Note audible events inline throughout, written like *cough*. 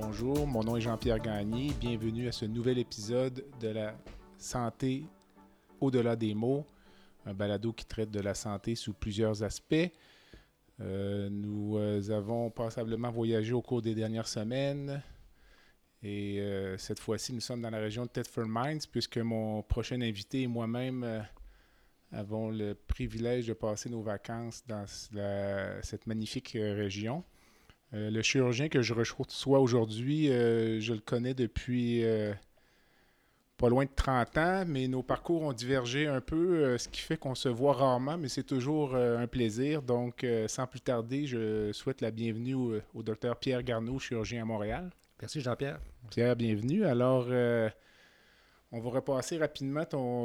Bonjour, mon nom est Jean-Pierre Gagné. Bienvenue à ce nouvel épisode de la santé au-delà des mots, un balado qui traite de la santé sous plusieurs aspects. Euh, nous euh, avons passablement voyagé au cours des dernières semaines et euh, cette fois-ci, nous sommes dans la région de Thetford Mines puisque mon prochain invité et moi-même avons le privilège de passer nos vacances dans cette magnifique région. Le chirurgien que je reçois aujourd'hui, je le connais depuis pas loin de 30 ans, mais nos parcours ont divergé un peu, euh, ce qui fait qu'on se voit rarement, mais c'est toujours euh, un plaisir. Donc, euh, sans plus tarder, je souhaite la bienvenue au, docteur Pierre Garneau, chirurgien à Montréal. Merci Jean-Pierre. Pierre, bienvenue. Alors, on va repasser rapidement ton,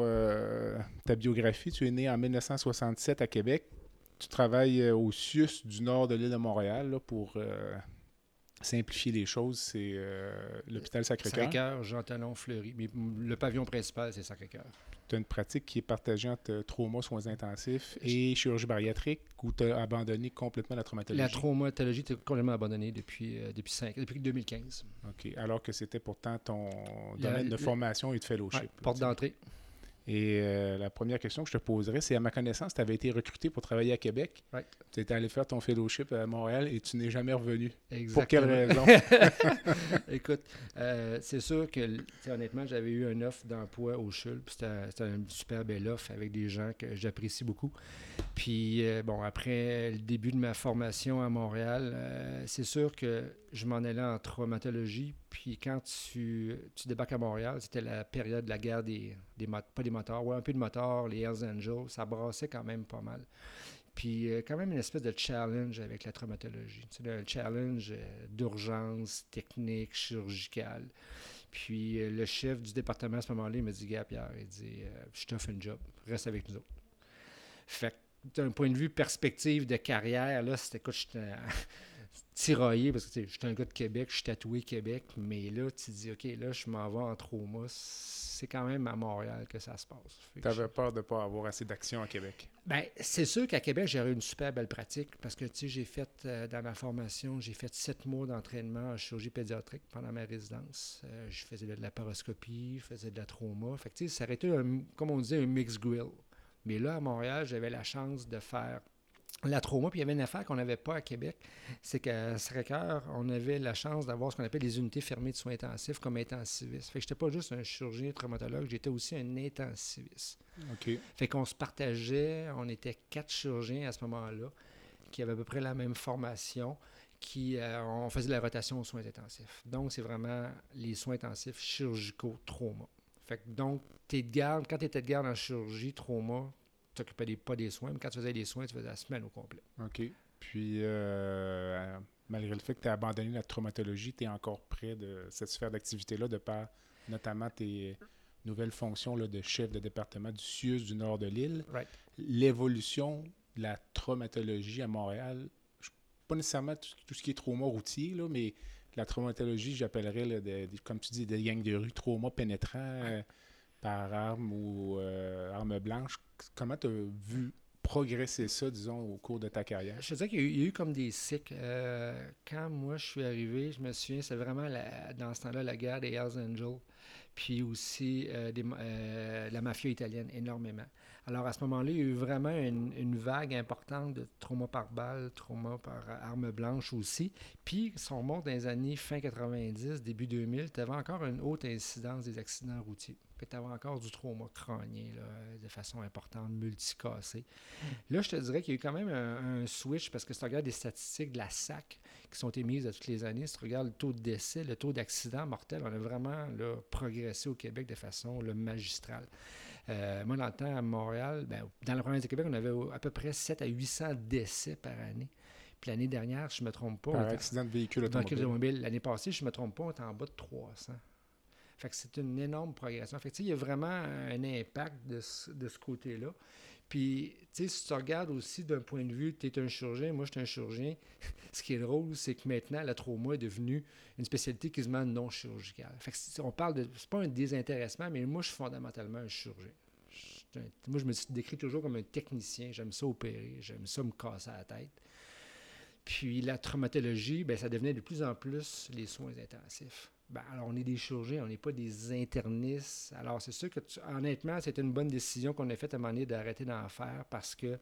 ta biographie. Tu es né en 1967 à Québec. Tu travailles au CIUS du nord de l'île de Montréal pour simplifier les choses, c'est euh, l'hôpital Sacré-Cœur. Sacré-Cœur, Jean Talon, Fleury. Mais le pavillon principal, c'est Sacré-Cœur. Tu as une pratique qui est partagée entre trauma, soins intensifs et chirurgie bariatrique ou tu as abandonné complètement la traumatologie? La traumatologie, tu complètement abandonnée depuis, euh, depuis, depuis 2015. OK. Alors que c'était pourtant ton domaine de formation et de fellowship. porte d'entrée. Et euh, la première question que je te poserais, c'est à ma connaissance, tu avais été recruté pour travailler à Québec. Tu étais allé faire ton fellowship à Montréal et tu n'es jamais revenu. Exactement. Pour quelle raison? *laughs* Écoute, euh, c'est sûr que, honnêtement, j'avais eu un offre d'emploi au CHUL. C'était un super bel offre avec des gens que j'apprécie beaucoup. Puis, euh, bon, après le début de ma formation à Montréal, c'est sûr que je m'en allais en traumatologie. Puis quand tu, tu débarques à Montréal, c'était la période de la guerre des, des pas des moteurs, ouais, un peu de moteurs, les Hells Angels, ça brassait quand même pas mal. Puis euh, quand même une espèce de challenge avec la traumatologie. Tu sais, un challenge euh, d'urgence technique, chirurgicale. Puis euh, le chef du département à ce moment-là, il me dit, Gars, Pierre, il dit, je t'offre une job, reste avec nous autres. Fait d'un point de vue perspective de carrière, là, c'était quoi, tiraillé parce que je suis un gars de Québec, je suis tatoué Québec, mais là, tu dis, OK, là, je m'en vais en trauma. C'est quand même à Montréal que ça se passe. Tu avais peur de ne pas avoir assez d'action à Québec? Bien, c'est sûr qu'à Québec, j'ai eu une super belle pratique parce que, tu sais, j'ai fait, euh, dans ma formation, j'ai fait sept mois d'entraînement en chirurgie pédiatrique pendant ma résidence. Euh, je faisais de la paroscopie, je faisais de la trauma. Fait que, tu sais, ça aurait été, comme on disait, un mix grill. Mais là, à Montréal, j'avais la chance de faire la trauma. Puis il y avait une affaire qu'on n'avait pas à Québec, c'est qu'à Sacré-Cœur, on avait la chance d'avoir ce qu'on appelle les unités fermées de soins intensifs comme intensiviste. Fait que j'étais pas juste un chirurgien traumatologue, j'étais aussi un intensiviste. OK. Fait qu'on se partageait, on était quatre chirurgiens à ce moment-là qui avaient à peu près la même formation, qui euh, on faisait la rotation aux soins intensifs. Donc c'est vraiment les soins intensifs chirurgicaux trauma. Fait que donc, es de garde, quand tu étais de garde en chirurgie, trauma, tu t'occupais pas des soins, mais quand tu faisais des soins, tu faisais la semaine au complet. OK. Puis, euh, malgré le fait que tu as abandonné la traumatologie, tu es encore près de cette sphère d'activité-là, de par notamment tes nouvelles fonctions là, de chef de département du CIUS du nord de l'île. L'évolution de la traumatologie à Montréal, pas nécessairement tout, ce qui est trauma routier, là, mais la traumatologie, j'appellerais, comme tu dis, des gangs de rue, trauma pénétrant euh, par arme ou euh, arme blanche. Comment tu as vu progresser ça, disons, au cours de ta carrière? Je te disais qu'il y, a eu comme des cycles. Euh, quand moi, je suis arrivé, je me souviens, c'est vraiment dans ce temps-là la guerre des Hells Angels, puis aussi euh, euh, la mafia italienne, énormément. Alors, à ce moment-là, il y a eu vraiment une, vague importante de trauma par balle, trauma par arme blanche aussi. Puis, si on remonte dans les années fin 90, début 2000, tu avais encore une haute incidence des accidents routiers. Puis tu avais encore du trauma crânien de façon importante, multicassé. Là, je te dirais qu'il y a eu quand même un, switch parce que si tu regardes les statistiques de la SAC qui sont émises à toutes les années, si tu regardes le taux de décès, le taux d'accident mortel, on a vraiment là, progressé au Québec de façon magistrale. Euh, moi, dans le temps, à Montréal, ben, dans la province de Québec, on avait à peu près 7 à 800 décès par année. Puis l'année dernière, je ne me trompe pas. Par accident de véhicule automobile. L'année passée, je ne me trompe pas, on était en bas de 300. Fait que c'est une énorme progression. Fait que, il y a vraiment un impact de ce, de ce côté-là. Puis, tu sais, si tu regardes aussi d'un point de vue, tu es un chirurgien, moi je suis un chirurgien, *laughs* ce qui est drôle, c'est que maintenant, la trauma est devenue une spécialité quasiment non chirurgicale. Fait que on parle de. C'est pas un désintéressement, mais moi, je suis fondamentalement un chirurgien. Moi, je me décris toujours comme un technicien. J'aime ça opérer, j'aime ça me casser la tête. Puis la traumatologie, ben, ça devenait de plus en plus les soins intensifs. Ben, alors, on est des chirurgiens, on n'est pas des internistes. Alors, c'est sûr que, honnêtement, c'était une bonne décision qu'on a faite à un moment donné d'arrêter d'en faire parce que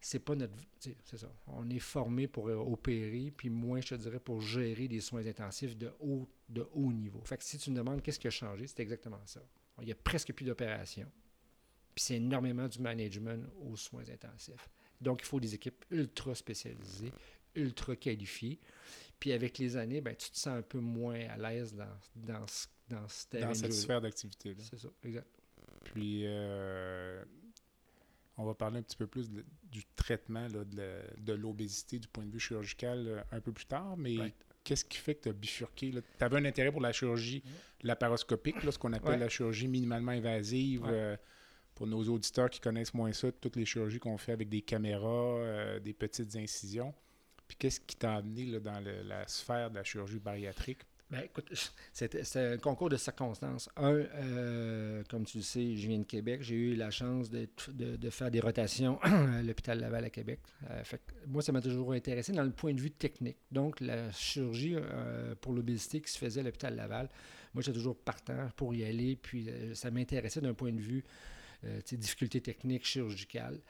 c'est pas notre. C'est ça. On est formé pour euh, opérer, puis moins, je te dirais, pour gérer des soins intensifs de haut, de haut niveau. Fait que si tu me demandes qu'est-ce qui a changé, c'est exactement ça. Il n'y a presque plus d'opérations. Puis c'est énormément du management aux soins intensifs. Donc, il faut des équipes ultra spécialisées, ultra qualifiées. Puis avec les années, ben, tu te sens un peu moins à l'aise dans, dans, dans, dans cette sphère d'activité. C'est ça, exact. Puis, euh, on va parler un petit peu plus du traitement là, de l'obésité du point de vue chirurgical euh, un peu plus tard, mais qu'est-ce qui fait que tu as bifurqué? Tu avais un intérêt pour la chirurgie laparoscopique, ce qu'on appelle la chirurgie minimalement invasive. Euh, pour nos auditeurs qui connaissent moins ça, toutes les chirurgies qu'on fait avec des caméras, des petites incisions qu'est-ce qui t'a amené dans la sphère de la chirurgie bariatrique? Bien, écoute, c'était un concours de circonstances. Un, euh, comme tu le sais, je viens de Québec. J'ai eu la chance de, faire des rotations *clears throat* à l'hôpital Laval à Québec. Euh, moi, ça m'a toujours intéressé dans le point de vue technique. Donc, la chirurgie euh, pour l'obésité qui se faisait à l'hôpital Laval, moi, j'étais toujours partant pour y aller. Puis, ça m'intéressait d'un point de vue, difficulté technique, chirurgicale.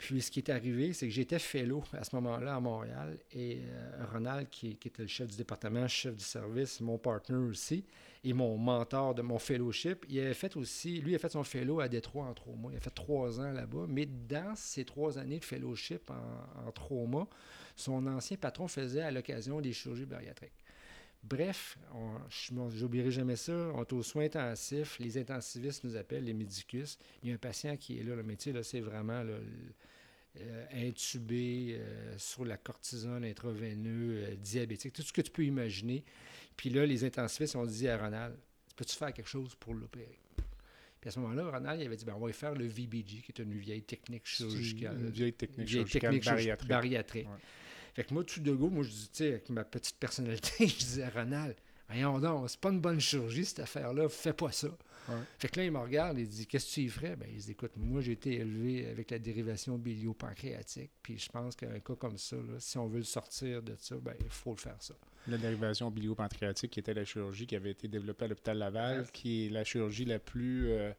Puis ce qui est arrivé, c'est que j'étais fellow à ce moment-là à Montréal et euh, Ronald, qui, était le chef du département, chef du service, mon partner aussi, et mon mentor de mon fellowship, il avait fait aussi, lui, a fait son fellow à Détroit en trauma. Il a fait trois ans là-bas, mais dans ces trois années de fellowship en, en trauma, son ancien patron faisait à l'occasion des chirurgies bariatriques. Bref, je n'oublierai jamais ça. On est aux soins intensifs. Les intensivistes nous appellent les médicus. Il y a un patient qui est là. Le métier, là, c'est vraiment le, euh, intubé euh, sur la cortisone intraveineuse, euh, diabétique, tout ce que tu peux imaginer. Puis là, les intensivistes ont dit à Ronald Peux-tu faire quelque chose pour l'opérer? Puis à ce moment-là, Ronald il avait dit ben, on va faire le VBG, qui est une vieille technique chirurgicale. Une vieille technique chirurgicale bariatrique. Fait que moi, tout de go, moi, je dis, tu sais, avec ma petite personnalité, *laughs* je disais à Ronald, voyons donc, c'est pas une bonne chirurgie, cette affaire-là, fais pas ça. Fait que là, il me regarde et dit, qu'est-ce que tu y ferais? Ben, il dit, écoute, moi, j'ai été élevé avec la dérivation bilio-pancréatique, puis je pense qu'un cas comme ça, si on veut le sortir de ça, ben, il faut le faire ça. La dérivation bilio-pancréatique, qui était la chirurgie qui avait été développée à l'hôpital Laval, qui est la chirurgie la plus... Euh,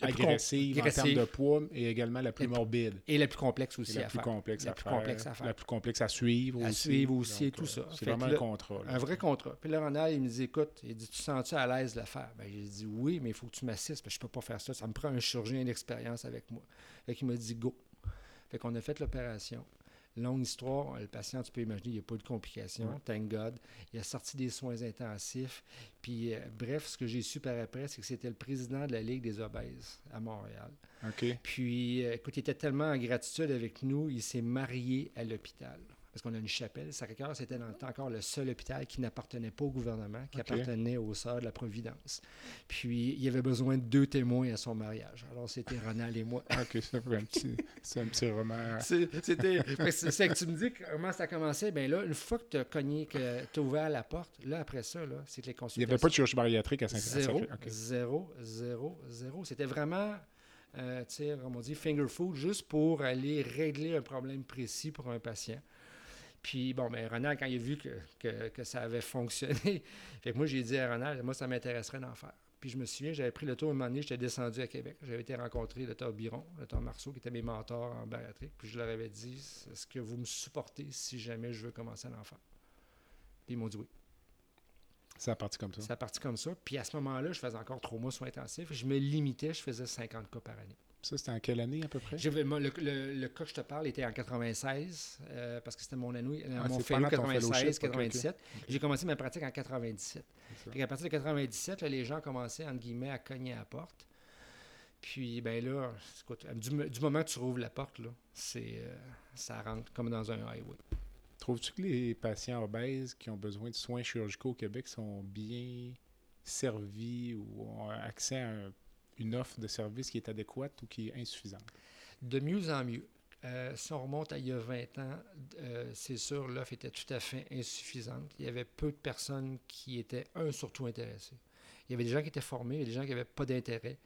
agressive en termes de poids et également la plus morbide. Et la plus complexe aussi la à plus faire. Complexe la à plus faire, complexe à faire. La plus complexe à suivre à aussi. suivre aussi et tout ça. C'est vraiment un contrat. Un vrai contrat. Puis là, Ronald, il me dit, écoute, il dit, tu sens-tu à l'aise de le faire? Ben, j'ai dit, oui, mais il faut que tu m'assistes, parce que je peux pas faire ça. Ça me prend un chirurgien d'expérience avec moi. Fait qu'il m'a dit, go. Fait qu'on a fait l'opération. Longue histoire, le patient, tu peux imaginer, il n'y a pas de complications, thank God. Il a sorti des soins intensifs. Puis, euh, bref, ce que j'ai su par après, c'est que c'était le président de la Ligue des obèses à Montréal. OK. Puis, euh, écoute, il était tellement en gratitude avec nous, il s'est marié à l'hôpital parce qu'on a une chapelle. Sacré-Cœur, c'était dans le temps encore le seul hôpital qui n'appartenait pas au gouvernement, qui appartenait aux Sœurs de la Providence. Puis, il y avait besoin de deux témoins à son mariage. Alors, c'était Ronald et moi. OK, c'est un petit, c'est un petit roman. C'était... c'est que tu me dis comment ça a commencé. Bien là, une fois que tu as cogné, que tu as ouvert la porte, là, après ça, là, c'est que les consultations... Il n'y avait pas de chirurgie bariatrique à saint Zéro, zéro, zéro, zéro. C'était vraiment... Euh, on dit finger food, juste pour aller régler un problème précis pour un patient. Puis, bon, mais ben, Ronald, quand il a vu que, que, ça avait fonctionné, *laughs* fait que moi, j'ai dit à Ronald, moi, ça m'intéresserait d'en faire. Puis je me souviens, j'avais pris le tour un moment donné, j'étais descendu à Québec. J'avais été rencontrer le docteur Biron, le docteur Marceau, qui était mes mentors en bariatrique. Puis je leur avais dit, est-ce que vous me supportez si jamais je veux commencer à en faire? Puis ils m'ont dit oui. Ça a parti comme ça? Ça a parti comme ça. Puis à ce moment-là, je faisais encore trois mois soins intensifs. Je me limitais, je faisais 50 cas par année. Ça, c'était en quelle année à peu près? le, le, cas que je te parle était en 96, euh, parce que c'était mon année, ah, mon fellow 96, 97. J'ai commencé ma pratique en 97. Puis à partir de 97, les gens commençaient, entre guillemets, à cogner à la porte. Puis, ben là, du, moment que tu rouvres la porte, là, c'est, euh, ça rentre comme dans un highway. Trouves-tu que les patients obèses qui ont besoin de soins chirurgicaux au Québec sont bien servis ou ont accès à une offre de service qui est adéquate ou qui est insuffisante? De mieux en mieux. Euh, si on remonte à il y a 20 ans, euh, c'est sûr, l'offre était tout à fait insuffisante. Il y avait peu de personnes qui étaient, un, surtout intéressées. Il y avait des gens qui étaient formés, il y avait des gens qui n'avaient pas d'intérêt.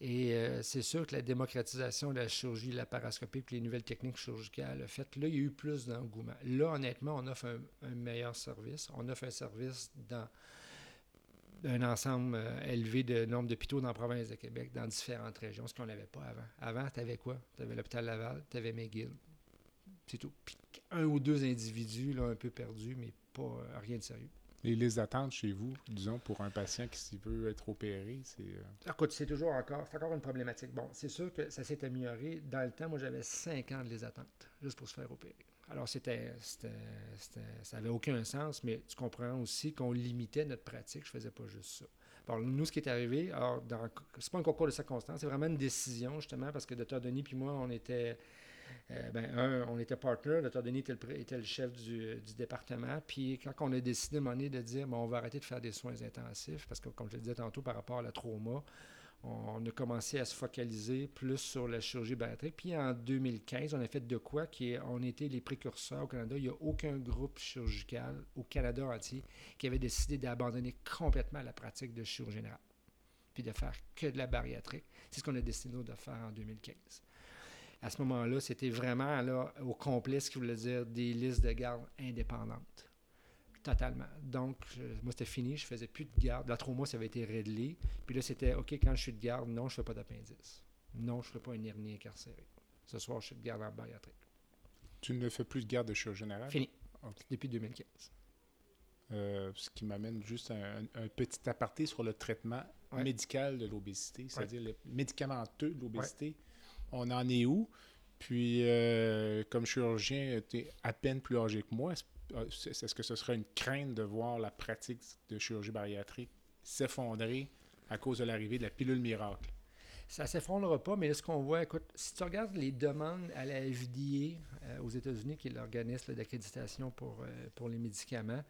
Et euh, c'est sûr que la démocratisation de la chirurgie, la parascopie, puis les nouvelles techniques chirurgicales a fait, là, il y a eu plus d'engouement. Là, honnêtement, on offre un, meilleur service. On offre un service dans un ensemble euh, élevé de nombre d'hôpitaux dans la province de Québec, dans différentes régions, ce qu'on n'avait pas avant. Avant, tu avais quoi? Tu avais l'hôpital Laval, tu avais McGill. C'est tout. Puis un ou deux individus, là, un peu perdus, mais pas euh, rien de sérieux. Les listes d'attente chez vous, disons, pour un patient qui veut être opéré, c'est. Euh... Écoute, c'est toujours encore, c'est encore une problématique. Bon, c'est sûr que ça s'est amélioré. Dans le temps, moi, j'avais cinq ans de les attentes, juste pour se faire opérer. Alors, c'était, ça n'avait aucun sens, mais tu comprends aussi qu'on limitait notre pratique. Je faisais pas juste ça. Bon, nous, ce qui est arrivé, alors, c'est pas un concours de circonstances, c'est vraiment une décision, justement, parce que Dr. Denis puis moi, on était euh, ben, un, on était partner, Dr. Denis était le, chef du, département. Puis quand on a décidé de de dire bon, on va arrêter de faire des soins intensifs, parce que comme je le disais tantôt par rapport à la trauma, on, a commencé à se focaliser plus sur la chirurgie bariatrique. Puis en 2015, on a fait de quoi qui on était les précurseurs au Canada. Il n'y a aucun groupe chirurgical au Canada entier qui avait décidé d'abandonner complètement la pratique de chirurgie générale, puis de faire que de la bariatrique. C'est ce qu'on a décidé de faire en 2015 à ce moment-là, c'était vraiment au complet ce qui voulait dire des listes de garde indépendantes. Totalement. Donc, moi, c'était fini, je faisais plus de garde. La trauma, ça avait été réglé. Puis là, c'était OK, quand je suis de garde, non, je ne fais pas d'appendice. Non, je ne fais pas une hernie incarcérée. Ce soir, je suis de garde en bariatrique. Tu ne fais plus de garde de chirurgie générale? Fini. Depuis 2015. Euh, ce qui m'amène juste un, un, petit aparté sur le traitement médical de l'obésité, c'est-à-dire le médicamenteux de l'obésité on en est où? Puis, euh, comme chirurgien, tu es à peine plus âgé que moi. Est-ce que ce serait une crainte de voir la pratique de chirurgie bariatrique s'effondrer à cause de l'arrivée de la pilule miracle? Ça ne s'effondrera pas, mais là, ce qu'on voit, écoute, si tu regardes les demandes à la FDA euh, aux États-Unis, qui est l'organisme d'accréditation pour, euh, pour les médicaments,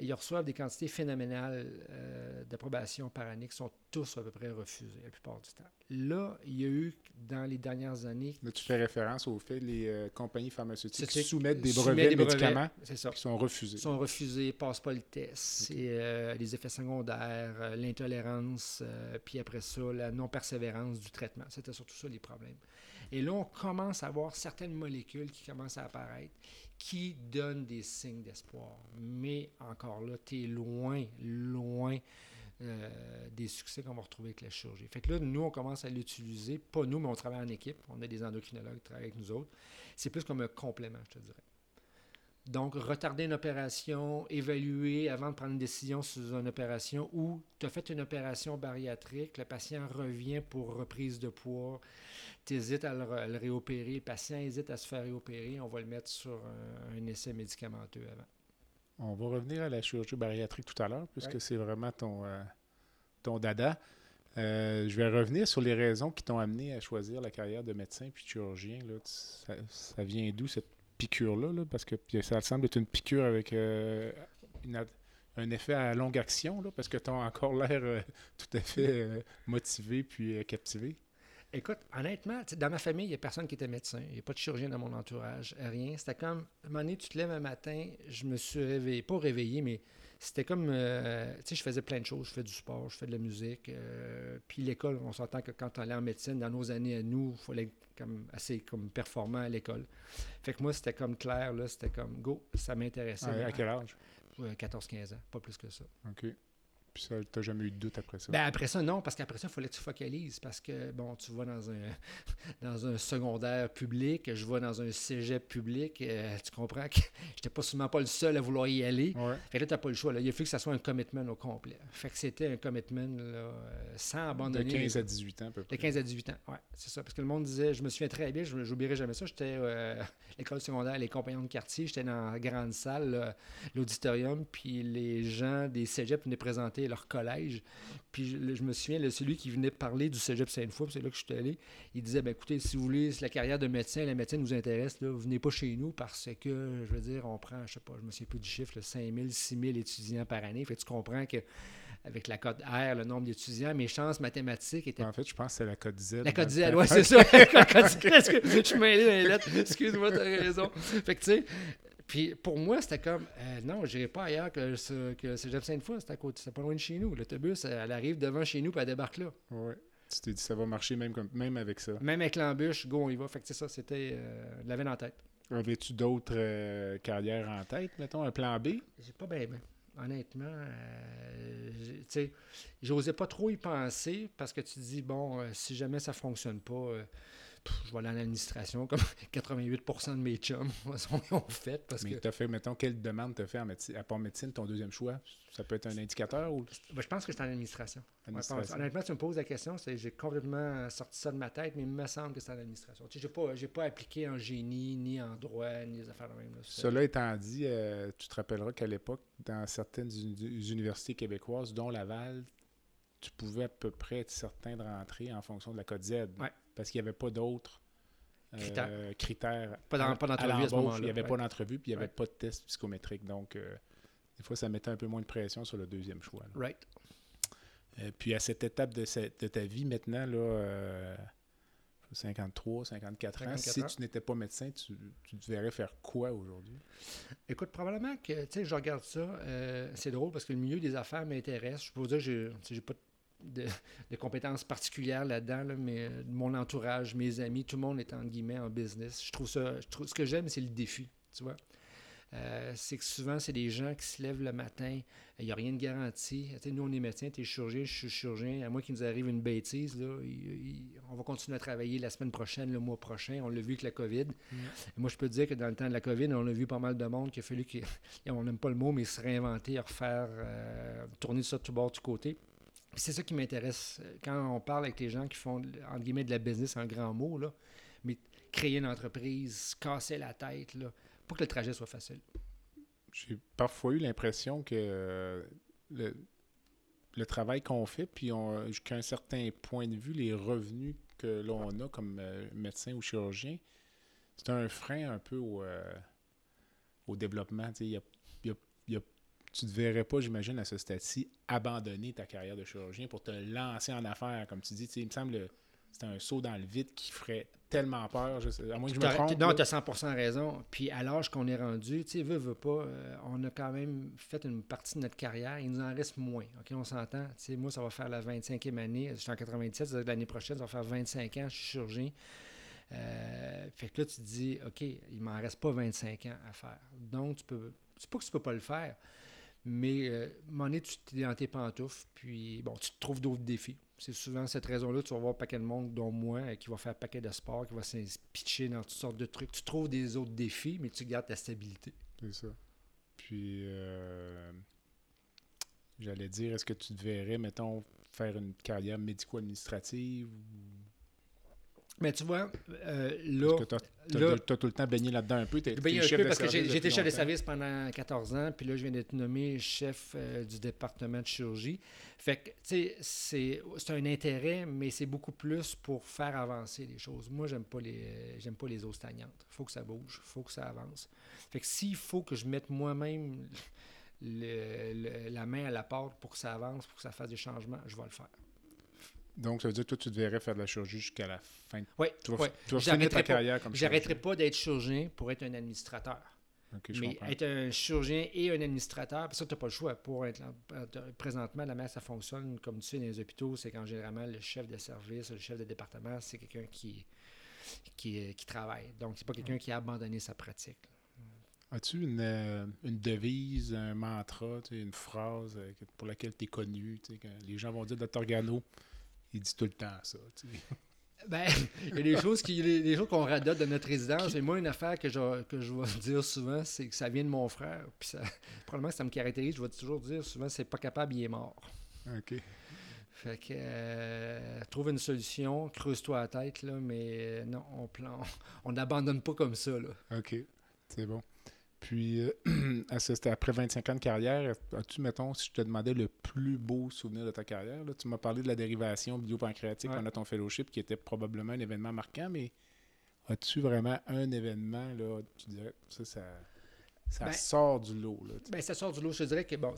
ils reçoivent des quantités phénoménales euh, d'approbation par année qui sont tous à peu près refusés la plupart du temps. Là, il y a eu dans les dernières années. Là, tu fais référence au fait que les euh, compagnies pharmaceutiques soumettent des brevets de médicaments qui sont refusés. sont refusés, passent pas le test. Euh, les effets secondaires, l'intolérance, puis après ça, la non-persévérance du traitement. C'était surtout ça les problèmes. Et là, on commence à voir certaines molécules qui commencent à apparaître qui donnent des signes d'espoir. Mais encore là, tu es loin, loin euh, des succès qu'on va retrouver avec la chirurgie. Fait que là, nous, on commence à l'utiliser. Pas nous, mais on travaille en équipe. On a des endocrinologues qui travaillent avec nous autres. C'est plus comme un complément, je te dirais. Donc, retarder une opération, évaluer avant de prendre une décision sur une opération ou tu as fait une opération bariatrique, le patient revient pour reprise de poids, tu hésites à le, réopérer, le patient hésite à se faire réopérer, on va le mettre sur un, essai médicamenteux avant. On va revenir à la chirurgie bariatrique tout à l'heure, puisque c'est vraiment ton, euh, ton dada. Euh, je vais revenir sur les raisons qui t'ont amené à choisir la carrière de médecin puis de chirurgien. Là. Ça, ça vient d'où cette piqûre-là, parce que ça semble être une piqûre avec euh, un effet à longue action, là, parce que tu as encore l'air euh, tout à fait euh, motivé puis captivé. Écoute, honnêtement, dans ma famille, il n'y a personne qui était médecin. Il n'y a pas de chirurgien dans mon entourage, rien. C'était comme, à un moment donné, tu te lèves un matin, je me suis réveillé, pas réveillé, mais c'était comme, tu sais, je faisais plein de choses. Je fais du sport, je fais de la musique. puis l'école, on s'entend que quand on allait en médecine, dans nos années à nous, il fallait comme assez comme performant à l'école. Fait que moi, c'était comme clair, là, c'était comme go, ça m'intéressait. à quel âge? 14-15 ans, pas plus que ça. OK. Puis ça, t'as jamais eu de doute après ça? Ben après ça, non, parce qu'après ça, il fallait que tu focalises. Parce que, bon, tu vas dans un, *laughs* dans un secondaire public, je vais dans un cégep public, euh, tu comprends que *laughs* j'étais pas sûrement pas le seul à vouloir y aller. Fait que là, t'as pas le choix. Là. Il a fallu que ça soit un commitment au complet. Fait que c'était un commitment là, euh, sans abandonner. De 15 à 18 ans, à peu près. De 15 à 18 ans, oui, c'est ça. Parce que le monde disait, je me souviens très bien, je n'oublierai jamais ça, j'étais à euh, *laughs* l'école secondaire, les compagnons de quartier, j'étais dans la grande salle, l'auditorium, puis les gens des cégeps venaient présenter leur collège. Puis je, me souviens, celui qui venait parler du cégep Sainte-Foy, c'est là que je suis allé, il disait ben, écoutez, si vous voulez, si la carrière de médecin, la médecine vous intéresse, là, venez pas chez nous parce que, je veux dire, on prend, je sais pas, je me souviens plus du chiffre, 5 000, 6 000 étudiants par année. Fait que tu comprends que avec la cote R, le nombre d'étudiants. Mes chances mathématiques étaient. En fait, je pense que c'est la cote Z. La cote Z, oui, c'est ça. *laughs* la cote Z. Je suis mêlé dans les lettres. Excuse-moi, tu as raison. Fait que, tu sais, puis pour moi, c'était comme, euh, non, je n'irai pas ailleurs que, ce, que Cégep Sainte-Foy, c'est à côté, c'est pas loin de chez nous. L'autobus, elle arrive devant chez nous, puis elle débarque là. Oui. Tu t'es dit, ça va marcher même, comme, même avec ça. Même avec l'embûche, go, on y va. Fait que c'est ça, c'était euh, de la veine en tête. Avais-tu d'autres euh, carrières en tête, mettons, un plan B? J'ai pas bien, ben, honnêtement, euh, tu sais, j'osais pas trop y penser parce que tu te dis, bon, euh, si jamais ça fonctionne pas, je vais aller en administration comme *laughs* 88% de mes chums *laughs* ont fait. Parce Mais que, t'as fait, mettons, quelle demande t'as fait en médecine, à part médecine, ton deuxième choix? Ça peut être un indicateur ou? Ben, je pense que c'est en administration. Ouais, honnêtement, tu me poses la question, j'ai complètement sorti ça de ma tête, mais il me semble que c'est en administration. Tu sais, j'ai pas, j'ai pas appliqué en génie, ni en droit, ni des affaires de même. là. Cela étant dit, euh, tu te rappelleras qu'à l'époque, dans certaines uni- universités québécoises, dont Laval, tu pouvais à peu près être certain de rentrer en fonction de la code Z. Ouais. Parce qu'il n'y avait pas d'autres euh, Critères. critères Pas dans- pas d'entrevue à ce moment-là, Il n'y avait ouais. pas d'entrevue, puis il n'y avait Ouais. pas de test psychométrique. Donc, euh, des fois, ça mettait un peu moins de pression sur le deuxième choix. là. Right. Euh, puis à cette étape de, de ta vie maintenant, là, euh, 53, 54 ans, 54 si ans. tu n'étais pas médecin, tu, tu te verrais faire quoi aujourd'hui? Écoute, probablement que, tu sais, je regarde ça, c'est drôle parce que le milieu des affaires m'intéresse. Je peux vous dire j'ai pas de, de compétences particulières là-dedans, là, mais euh, mon entourage, mes amis, tout le monde est, entre guillemets, en business. Je trouve ça, je trouve, ce que j'aime, c'est le défi, tu vois. Euh, c'est que souvent, c'est des gens qui se lèvent le matin, il n'y a rien de garanti. Nous, on est médecins, tu es chirurgien, je suis chirurgien. À moins qu'il nous arrive une bêtise, là, il- il- on va continuer à travailler la semaine prochaine, le mois prochain. On l'a vu avec la COVID. Moi, je peux te dire que dans le temps de la COVID, on a vu pas mal de monde qui a fallu qu'il. *laughs* On n'aime pas le mot, mais se réinventer, refaire, euh, tourner ça de tout bord, de tout côté. C'est ça qui m'intéresse. Quand on parle avec les gens qui font, entre guillemets, de la business, un grand mot, là, mais créer une entreprise, se casser la tête, là, pour que le trajet soit facile. J'ai parfois eu l'impression que euh, le, travail qu'on fait, puis jusqu'à un certain point de vue, les revenus que l'on a comme euh, médecin ou chirurgien, c'est un frein un peu au, euh, développement. Il y a- tu ne te verrais pas, j'imagine, à ce stade-ci, abandonner ta carrière de chirurgien pour te lancer en affaires, comme tu dis. Il me semble que c'est un saut dans le vide qui ferait tellement peur. je sais- à moins que je me trompe. non, tu as 100% raison. Puis à l'âge qu'on est rendu, tu sais, veux, veux pas, euh, on a quand même fait une partie de notre carrière. Il nous en reste moins. OK, on s'entend. Tu sais, moi, ça va faire la 25e année. Je suis en 97, c'est-à-dire que l'année prochaine, ça va faire 25 ans, je suis chirurgien. Euh, fait que là, tu te dis, OK, il m'en reste pas 25 ans à faire. Donc, tu peux. C'est pas que tu peux pas le faire, mais euh, donné, tu t'es dans tes pantoufles, puis bon, tu te trouves d'autres défis. C'est souvent cette raison-là, tu vas voir un paquet de monde, dont moi, euh, qui va faire un paquet de sport, qui va se pitcher dans toutes sortes de trucs. Tu trouves des autres défis, mais tu gardes ta stabilité. C'est ça. Puis, euh, j'allais dire, est-ce que tu te verrais, mettons, faire une carrière médico-administrative? ou- Mais tu vois, euh, là, Parce que tu as, tout le temps baigné là-dedans un peu. Ben, il y a un peu parce que depuis chef de service pendant 14 ans, puis là, je viens d'être nommé chef euh, du département de chirurgie. Fait que, tu sais, c'est un intérêt, mais c'est beaucoup plus pour faire avancer les choses. Moi, j'aime pas les j'aime pas les eaux stagnantes. faut que ça bouge, faut que ça avance. Fait que s'il faut que je mette moi-même la main à la porte pour que ça avance, pour que ça fasse des changements, je vais le faire. Donc, ça veut dire que toi, tu te verrais faire de la chirurgie jusqu'à la fin. Oui, Tu vas, ouais. tu vas finir ta pas- carrière comme J'arrêterai pas d'être chirurgien pour être un administrateur. Je mais comprends. être un chirurgien et un administrateur, ça, tu n'as pas le choix. Pour être là- euh, présentement, la manière ça fonctionne, comme tu sais, dans les hôpitaux, c'est quand généralement le chef de service, le chef de département, c'est quelqu'un qui, qui, qui travaille. Donc, c'est pas quelqu'un qui a abandonné sa pratique. As-tu une, euh, une devise, un mantra, une phrase euh, pour laquelle tu es connu? les gens vont dire Dr. Gano, il dit tout le temps ça. tu sais. *laughs* Ben, il y a des choses qui, choses qu'on radote de notre résidence. Et moi, une affaire que je, que je vais *laughs* dire souvent, c'est que ça vient de mon frère. Puis ça, *laughs* probablement que ça me caractérise. Je vais toujours dire souvent, c'est pas capable, il est mort. OK. Fait que euh, trouve une solution, creuse-toi la tête, là, mais non, on plan, on n'abandonne pas comme ça. Là. OK. C'est bon. Puis, euh, *clears throat* stade, après 25 ans de carrière, as-tu, mettons, si je te demandais le plus beau souvenir de ta carrière, là, tu m'as parlé de la dérivation biopancréatique Ouais. pendant ton fellowship, qui était probablement un événement marquant, mais as-tu vraiment un événement, là, tu dirais, ça, ça... Ça Ben- sort du lot. Là. Ben, ça sort du lot. Je te dirais que, bon,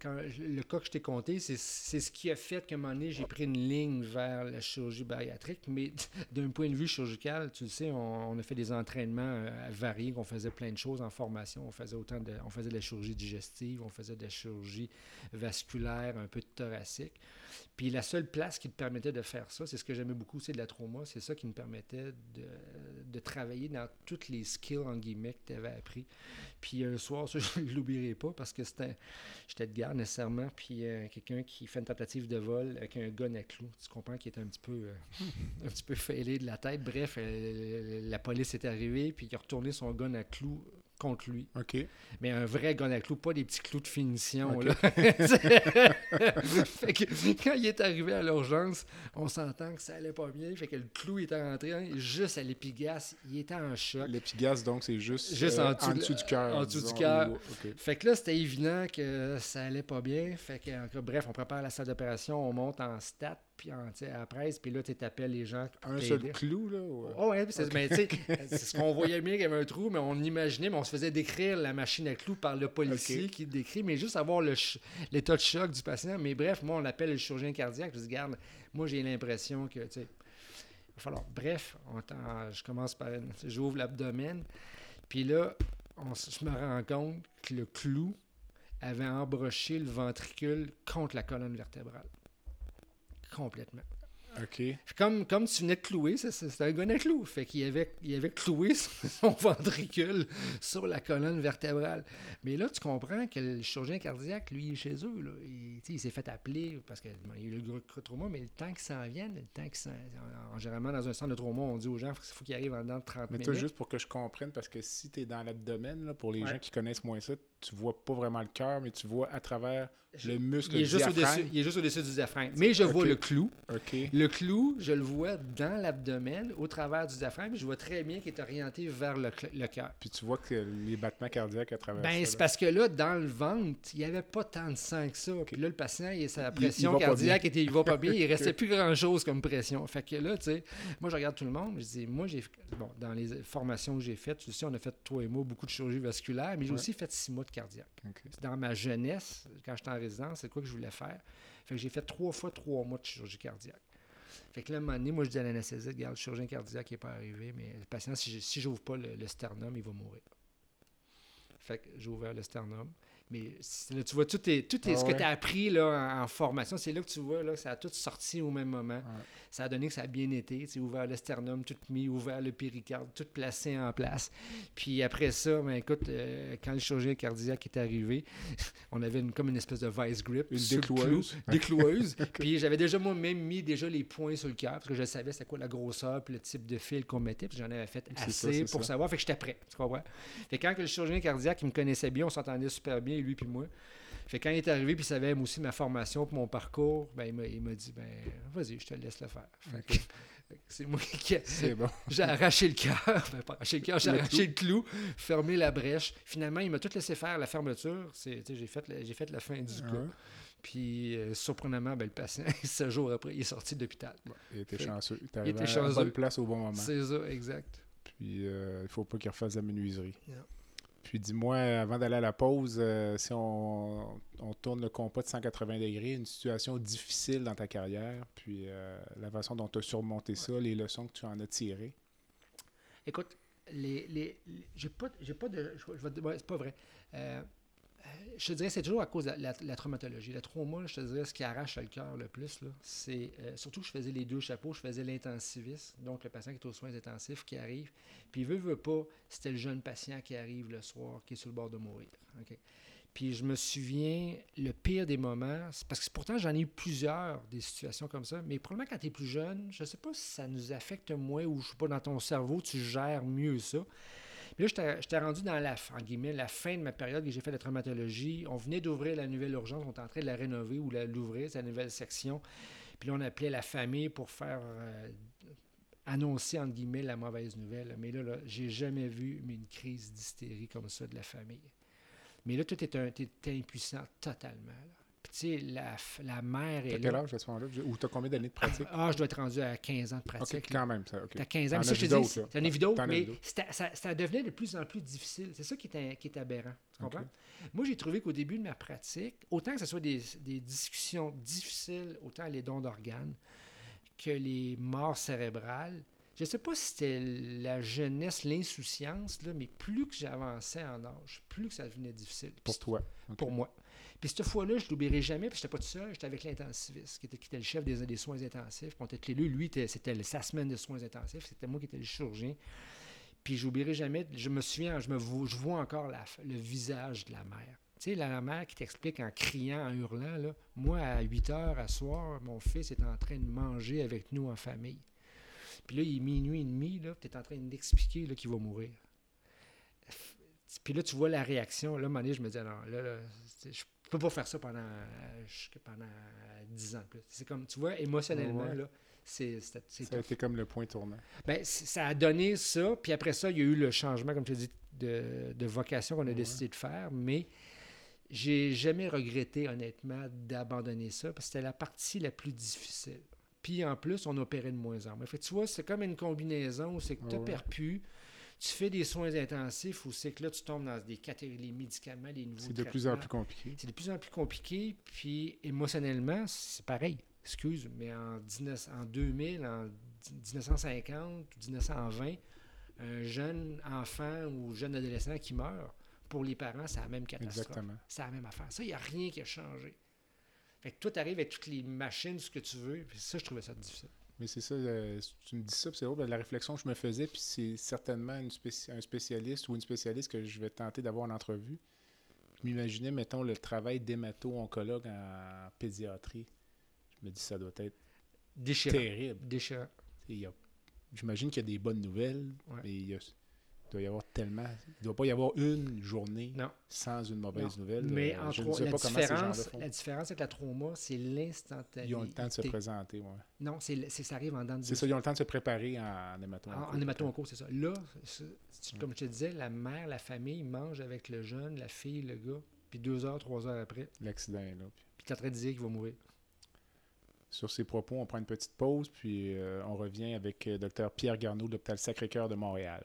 quand, le cas que je t'ai compté, c'est ce qui a fait qu'à un moment donné, j'ai pris une ligne vers la chirurgie bariatrique. Mais *laughs* d'un point de vue chirurgical, tu le sais, on, on a fait des entraînements euh, variés, qu'on faisait plein de choses en formation. On faisait autant de, on faisait de la chirurgie digestive, on faisait de la chirurgie vasculaire, un peu de thoracique. Puis la seule place qui te permettait de faire ça, c'est ce que j'aimais beaucoup, c'est de la trauma. C'est ça qui me permettait de, de travailler dans toutes les skills, en guillemets, que tu avais appris. Puis un soir, *laughs* ça, je ne l'oublierai pas parce que c'était, j'étais de garde nécessairement. Puis euh, quelqu'un qui fait une tentative de vol avec un gun à clous. Tu comprends qu'il est un petit peu, euh, *laughs* un petit peu failé de la tête. Bref, euh, la police est arrivée, puis il a retourné son gun à clous contre lui. OK. Mais un vrai gun à clous, pas des petits clous de finition. Ok. Là. *laughs* fait que quand il est arrivé à l'urgence, on s'entend que ça allait pas bien. Fait que le clou était rentré hein, juste à l'épigasse. Il était en choc. L'épigasse, donc, c'est juste, Juste euh, en dessous de- du cœur. en dessous du cœur. Fait que là, c'était évident que ça allait pas bien. Fait que, en bref, on prépare la salle d'opération, on monte en stat, puis en, tu sais, à la presse, puis là, tu t'appelles les gens. Un seul clou, là? ou- Oh, ouais, c'est, mais tu sais, *laughs* c'est ce qu'on voyait bien qu'il y avait un trou, mais on imaginait, mais on se faisait décrire la machine à clous par le policier Ok. qui décrit, mais juste avoir l'état de choc du patient. Mais bref, moi, on l'appelle le chirurgien cardiaque. Je dis, garde, moi, j'ai l'impression que, tu sais, il va falloir. Bref, on je commence par. J'ouvre l'abdomen, puis là, on je me rends compte que le clou avait embroché le ventricule contre la colonne vertébrale. Complètement. OK. Comme, comme tu venais de clouer, c'est un gun à clous. Fait qu'il avait, il avait cloué *laughs* son ventricule sur la colonne vertébrale. Mais là, tu comprends que le chirurgien cardiaque, lui, il est chez eux. Là. Il, s'est fait appeler parce qu'il a eu le gros trauma, mais le temps qu'il s'en vienne, le temps qu'il s'en... en- en- Généralement, dans un centre de trauma, on dit aux gens qu'il faut qu'il arrive en dedans de 30 Mais minutes. toi, juste pour que je comprenne, parce que si tu es dans l'abdomen, là, pour les Ouais. gens qui connaissent moins ça, tu vois pas vraiment le cœur, mais tu vois à travers le muscle il est, juste diaphragme. au-dessus, il est juste au-dessus du diaphragme. Mais je vois le clou. Le clou, je le vois dans l'abdomen, au travers du diaphragme. Je vois très bien qu'il est orienté vers le, cœur. Puis tu vois que les battements cardiaques à travers Ben, c'est parce que là, dans le ventre, il n'y avait pas tant de sang que ça. Puis là, le patient, il, sa pression cardiaque était, il va pas bien. Il *laughs* restait plus grand-chose comme pression. Fait que là, tu sais, moi, je regarde tout le monde. Je dis, moi, j'ai. Bon, dans les formations que j'ai faites, tu sais, on a fait, toi et moi, beaucoup de chirurgie vasculaire, mais j'ai Ouais. aussi fait six mois de cardiaque. Dans ma jeunesse, quand j'étais en c'est quoi que je voulais faire. Fait que j'ai fait trois fois trois mois de chirurgie cardiaque. Fait que là, à un moment donné, moi, je dis à l'anesthésiste, regarde, le chirurgien cardiaque n'est pas arrivé, mais le patient, si je si j'ouvre pas le, le sternum, il va mourir. Fait que j'ai ouvert le sternum. Mais là, tu vois, tout, est, tout est, Ah ce que tu as appris là, en, en formation, c'est là que tu vois, là, ça a tout sorti au même moment. Ça a donné que ça a bien été. Tu ouvert le sternum, tout mis, ouvert le péricarde, tout placé en place. Puis après ça, ben, écoute, euh, quand le chirurgien cardiaque est arrivé, *laughs* on avait une, comme une espèce de vice grip. Une clou, décloueuse. *laughs* *laughs* Puis j'avais déjà moi-même mis déjà les points sur le cœur parce que je savais c'était quoi la grosseur puis le type de fil qu'on mettait. Puis j'en avais fait ça, assez pour ça. savoir. Fait que j'étais prêt. Tu comprends? Fait que quand le chirurgien cardiaque, il me connaissait bien, on s'entendait super bien, lui puis moi. Fait quand il est arrivé, puis il savait aussi ma formation puis mon parcours, ben, il m'a- dit, ben, vas-y, je te laisse le faire. C'est moi qui ai- C'est bon. *laughs* j'ai arraché le cœur, *laughs* ben, pas arraché le cœur, j'ai arraché le clou, fermé la brèche. Finalement, il m'a tout laissé faire la fermeture. J'ai, fait la, j'ai fait la fin du Ah ouais? Puis, euh, surprenamment, ben, le patient, *laughs* ce jour après, il est sorti de l'hôpital. Bon, il était Fait- chanceux. Il était à la chanceux. bonne place au bon moment. C'est ça, exact. Puis euh, il faut pas qu'il refasse la menuiserie. Puis dis-moi, avant d'aller à la pause, euh, si on, on tourne le compas de 180 degrés, une situation difficile dans ta carrière, puis euh, la façon dont tu as surmonté ça, les leçons que tu en as tirées. Écoute, les, les, les- j'ai pas, j'ai pas de, je, je c'est pas vrai. Euh, je te dirais c'est toujours à cause de la, la- la traumatologie. La trauma, je te dirais, ce qui arrache le cœur le plus, c'est euh, surtout que je faisais les deux chapeaux. Je faisais l'intensiviste, donc le patient qui est aux soins intensifs qui arrive. Puis, veut, veut pas, c'était le jeune patient qui arrive le soir, qui est sur le bord de mourir. Puis je me souviens, le pire des moments, parce que pourtant j'en ai eu plusieurs des situations comme ça, mais probablement quand tu es plus jeune, je sais pas si ça nous affecte moins ou je sais pas, dans ton cerveau, tu gères mieux ça. Puis là, j'étais- rendu dans la, en guillemets, la fin de ma période que j'ai fait de traumatologie. On venait d'ouvrir la nouvelle urgence, on était en train de la rénover ou l'ouvrir, la nouvelle section. Puis là, on appelait la famille pour faire euh, annoncer, entre guillemets, la mauvaise nouvelle. Mais là, là j'ai jamais vu une crise d'hystérie comme ça de la famille. Mais là, tout est impuissant totalement. Puis tu sais, la, la mère T'as est quel là. âge à ce moment-là? Ou t'as combien d'années de pratique? Ah, je dois être rendu à 15 ans de ok, pratique. là. quand même, ça. ok. T'as 15 ans. Mais ça, je te dis, as vu mais ça, ça devenait de plus en plus difficile. C'est ça qui est, qui est aberrant. Tu Ok. comprends? Moi, j'ai trouvé qu'au début de ma pratique, autant que ce soit des, des discussions difficiles, autant les dons d'organes que les morts cérébrales, je ne sais pas si c'était la jeunesse, l'insouciance, mais plus que j'avançais en âge, plus que ça devenait difficile. Pour toi. ok. pour moi. Puis cette fois-là, je ne l'oublierai jamais, puis je n'étais pas tout seul, j'étais avec l'intensiviste, qui était, qui était le chef des, des soins intensifs. Puis on était. Lui, était- c'était sa semaine de soins intensifs, c'était moi qui étais le chirurgien. Puis je n'oublierai jamais, je me souviens, je, me vois, je vois encore le visage de la mère. Tu sais, la, mère qui t'explique en criant, en hurlant, là, moi, à 8 heures à soir, mon fils est en train de manger avec nous en famille. Puis là, il est minuit et demi, là, tu es en train d'expliquer qu'il va mourir. Puis là, tu vois la réaction. Là, à un moment donné, je me dis, non, là, là, je peux pas faire ça pendant, euh, pendant 10 ans de plus. C'est comme, tu vois, émotionnellement, Ouais. là, c'est c'est- c'est Ça a tough. été comme le point tournant. Ben, ça a donné ça. Puis après ça, il y a eu le changement, comme tu dis, de, de vocation qu'on a Ouais. décidé de faire. Mais j'ai jamais regretté, honnêtement, d'abandonner ça parce que c'était la partie la plus difficile. Puis en plus, on opérait de moins en moins. Fait tu vois, c'est comme une combinaison où c'est que tu Ouais. plus. Tu fais des soins intensifs où c'est que là, tu tombes dans des catégories, les médicaments, les nouveaux C'est de plus en plus compliqué. C'est de plus en plus compliqué, puis émotionnellement, c'est pareil. Excuse, mais en, 19 en 2000, en 1950, 1920, un jeune enfant ou jeune adolescent qui meurt, pour les parents, c'est la même catastrophe. Exactement. C'est la même affaire. Ça, il n'y a rien qui a changé. Fait que toi, tu arrives avec toutes les machines, ce que tu veux, puis ça, je trouvais ça difficile. Mais c'est ça, euh, tu me dis ça, c'est ben, la réflexion que je me faisais, puis c'est certainement une spéci- un spécialiste ou une spécialiste que je vais tenter d'avoir en entrevue. Je m'imaginais, mettons, le travail d'hémato-oncologue en pédiatrie. Je me dis, ça doit être Déchirant. terrible. Déchirant. J'imagine qu'il y a des bonnes nouvelles, Ouais. mais il, y a- il doit y avoir tellement. Il ne doit pas y avoir une journée Non. sans une mauvaise Non. nouvelle. Mais Euh, en je ne sais la, pas différence, la différence avec la trauma, c'est l'instantané. Ils ont le temps de se présenter. Ouais. Non, c'est, ça arrive en dents de C'est ça, ils ont le temps de se préparer en hémato En, en hémato-onco, c'est ça. Là, comme je te disais, la mère, la famille mange avec le jeune, la fille, le gars, puis deux heures, trois heures après, L'accident est là. Puis puis tu es en train de dire qu'il va mourir. Sur ces propos, on prend une petite pause, puis euh, on revient avec euh, Dr Pierre Garneau de l'hôpital Sacré-Cœur de Montréal.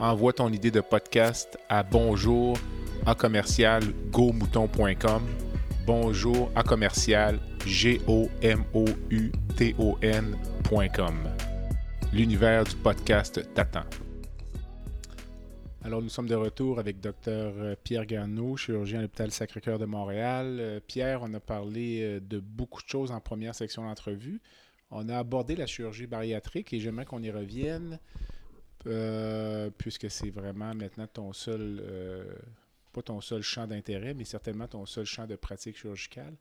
Envoie ton idée de podcast à bonjour à commercial gomouton.com. Bonjour à commercial g o m o u t o n.com. L'univers du podcast t'attend. Alors, nous sommes de retour avec Dr Pierre Garneau, chirurgien à l'hôpital Sacré-Cœur de Montréal. Euh, Pierre, on a parlé euh, de beaucoup de choses en première section d'entrevue. On a abordé la chirurgie bariatrique et j'aimerais qu'on y revienne, euh, puisque c'est vraiment maintenant ton seul, euh, pas ton seul champ d'intérêt, mais certainement ton seul champ de pratique chirurgicale.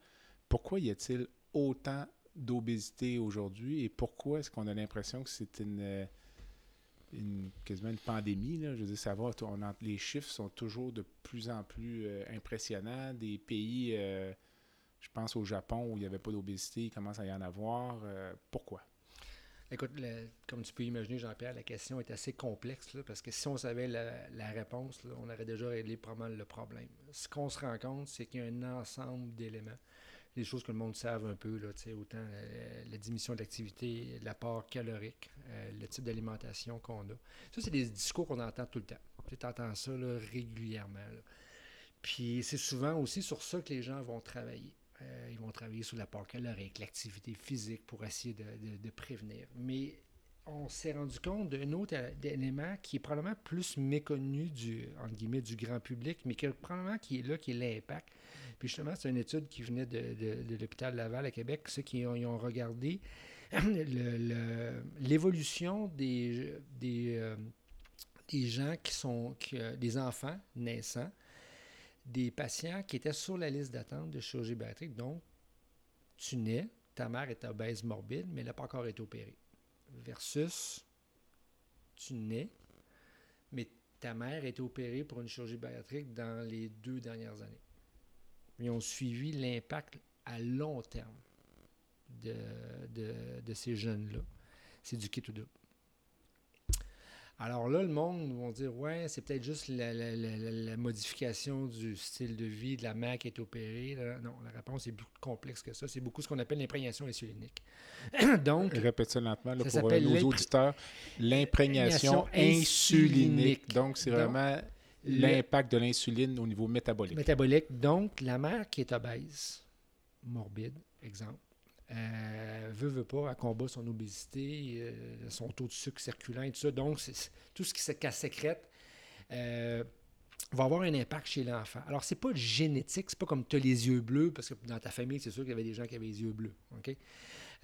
Pourquoi y a-t-il autant d'obésité aujourd'hui et pourquoi est-ce qu'on a l'impression que c'est une, euh, quasiment une pandémie? Là? Je veux dire, ça va, les chiffres sont toujours de plus en plus impressionnants. Des pays, je pense au Japon où il n'y avait pas d'obésité, il commence à y en avoir. Pourquoi? Écoute, comme tu peux imaginer, Jean-Pierre, la question est assez complexe, parce que si on savait la, réponse, on aurait déjà réglé probablement le problème. Ce qu'on se rend compte, c'est qu'il y a un ensemble d'éléments. Des choses que le monde savent un peu, là, autant euh, la diminution de l'activité, l'apport calorique, euh, le type d'alimentation qu'on a. Ça, c'est des discours qu'on entend tout le temps. Tu entends ça régulièrement. Puis c'est souvent aussi sur ça que les gens vont travailler. Euh, ils vont travailler sur l'apport calorique, l'activité physique pour essayer de, prévenir. Mais on s'est rendu compte d'un autre euh, élément qui est probablement plus méconnu du, entre guillemets, du grand public, mais que probablement qui est là, qui est l'impact. Puis justement, c'est une étude qui venait de, de- l'hôpital Laval à Québec, ceux qui ont, regardé *clears throat* l'évolution des, des, euh, des gens qui sont, qui, des enfants naissants, des patients qui étaient sur la liste d'attente de chirurgie bariatrique, donc tu nais, ta mère est obèse morbide, mais elle n'a pas encore été opérée. Versus, tu nais, mais ta mère a été opérée pour une chirurgie bariatrique dans les deux dernières années. Ils ont suivi l'impact à long terme de, de, de ces jeunes-là. C'est du kit ou double. Alors là, le monde va dire Ouais, c'est peut-être juste la, la, la, la, modification du style de vie de la mère qui est opérée. Là. Non, la réponse est beaucoup plus complexe que ça. C'est beaucoup ce qu'on appelle l'imprégnation insulinique. *clears throat* Donc. Répète ça lentement là, ça pour nos auditeurs. L'imprégnation insulinique. Donc, c'est vraiment l'impact de l'insuline au niveau métabolique. Métabolique. Donc, la mère qui est obèse, morbide, exemple, euh, veut, veut pas, elle combat son obésité, euh, son taux de sucre circulant et tout ça. Donc, tout ce qui qu'elle sécrète euh, va avoir un impact chez l'enfant. Alors, c'est pas génétique, c'est pas comme tu as les yeux bleus, parce que dans ta famille, c'est sûr qu'il y avait des gens qui avaient les yeux bleus. OK?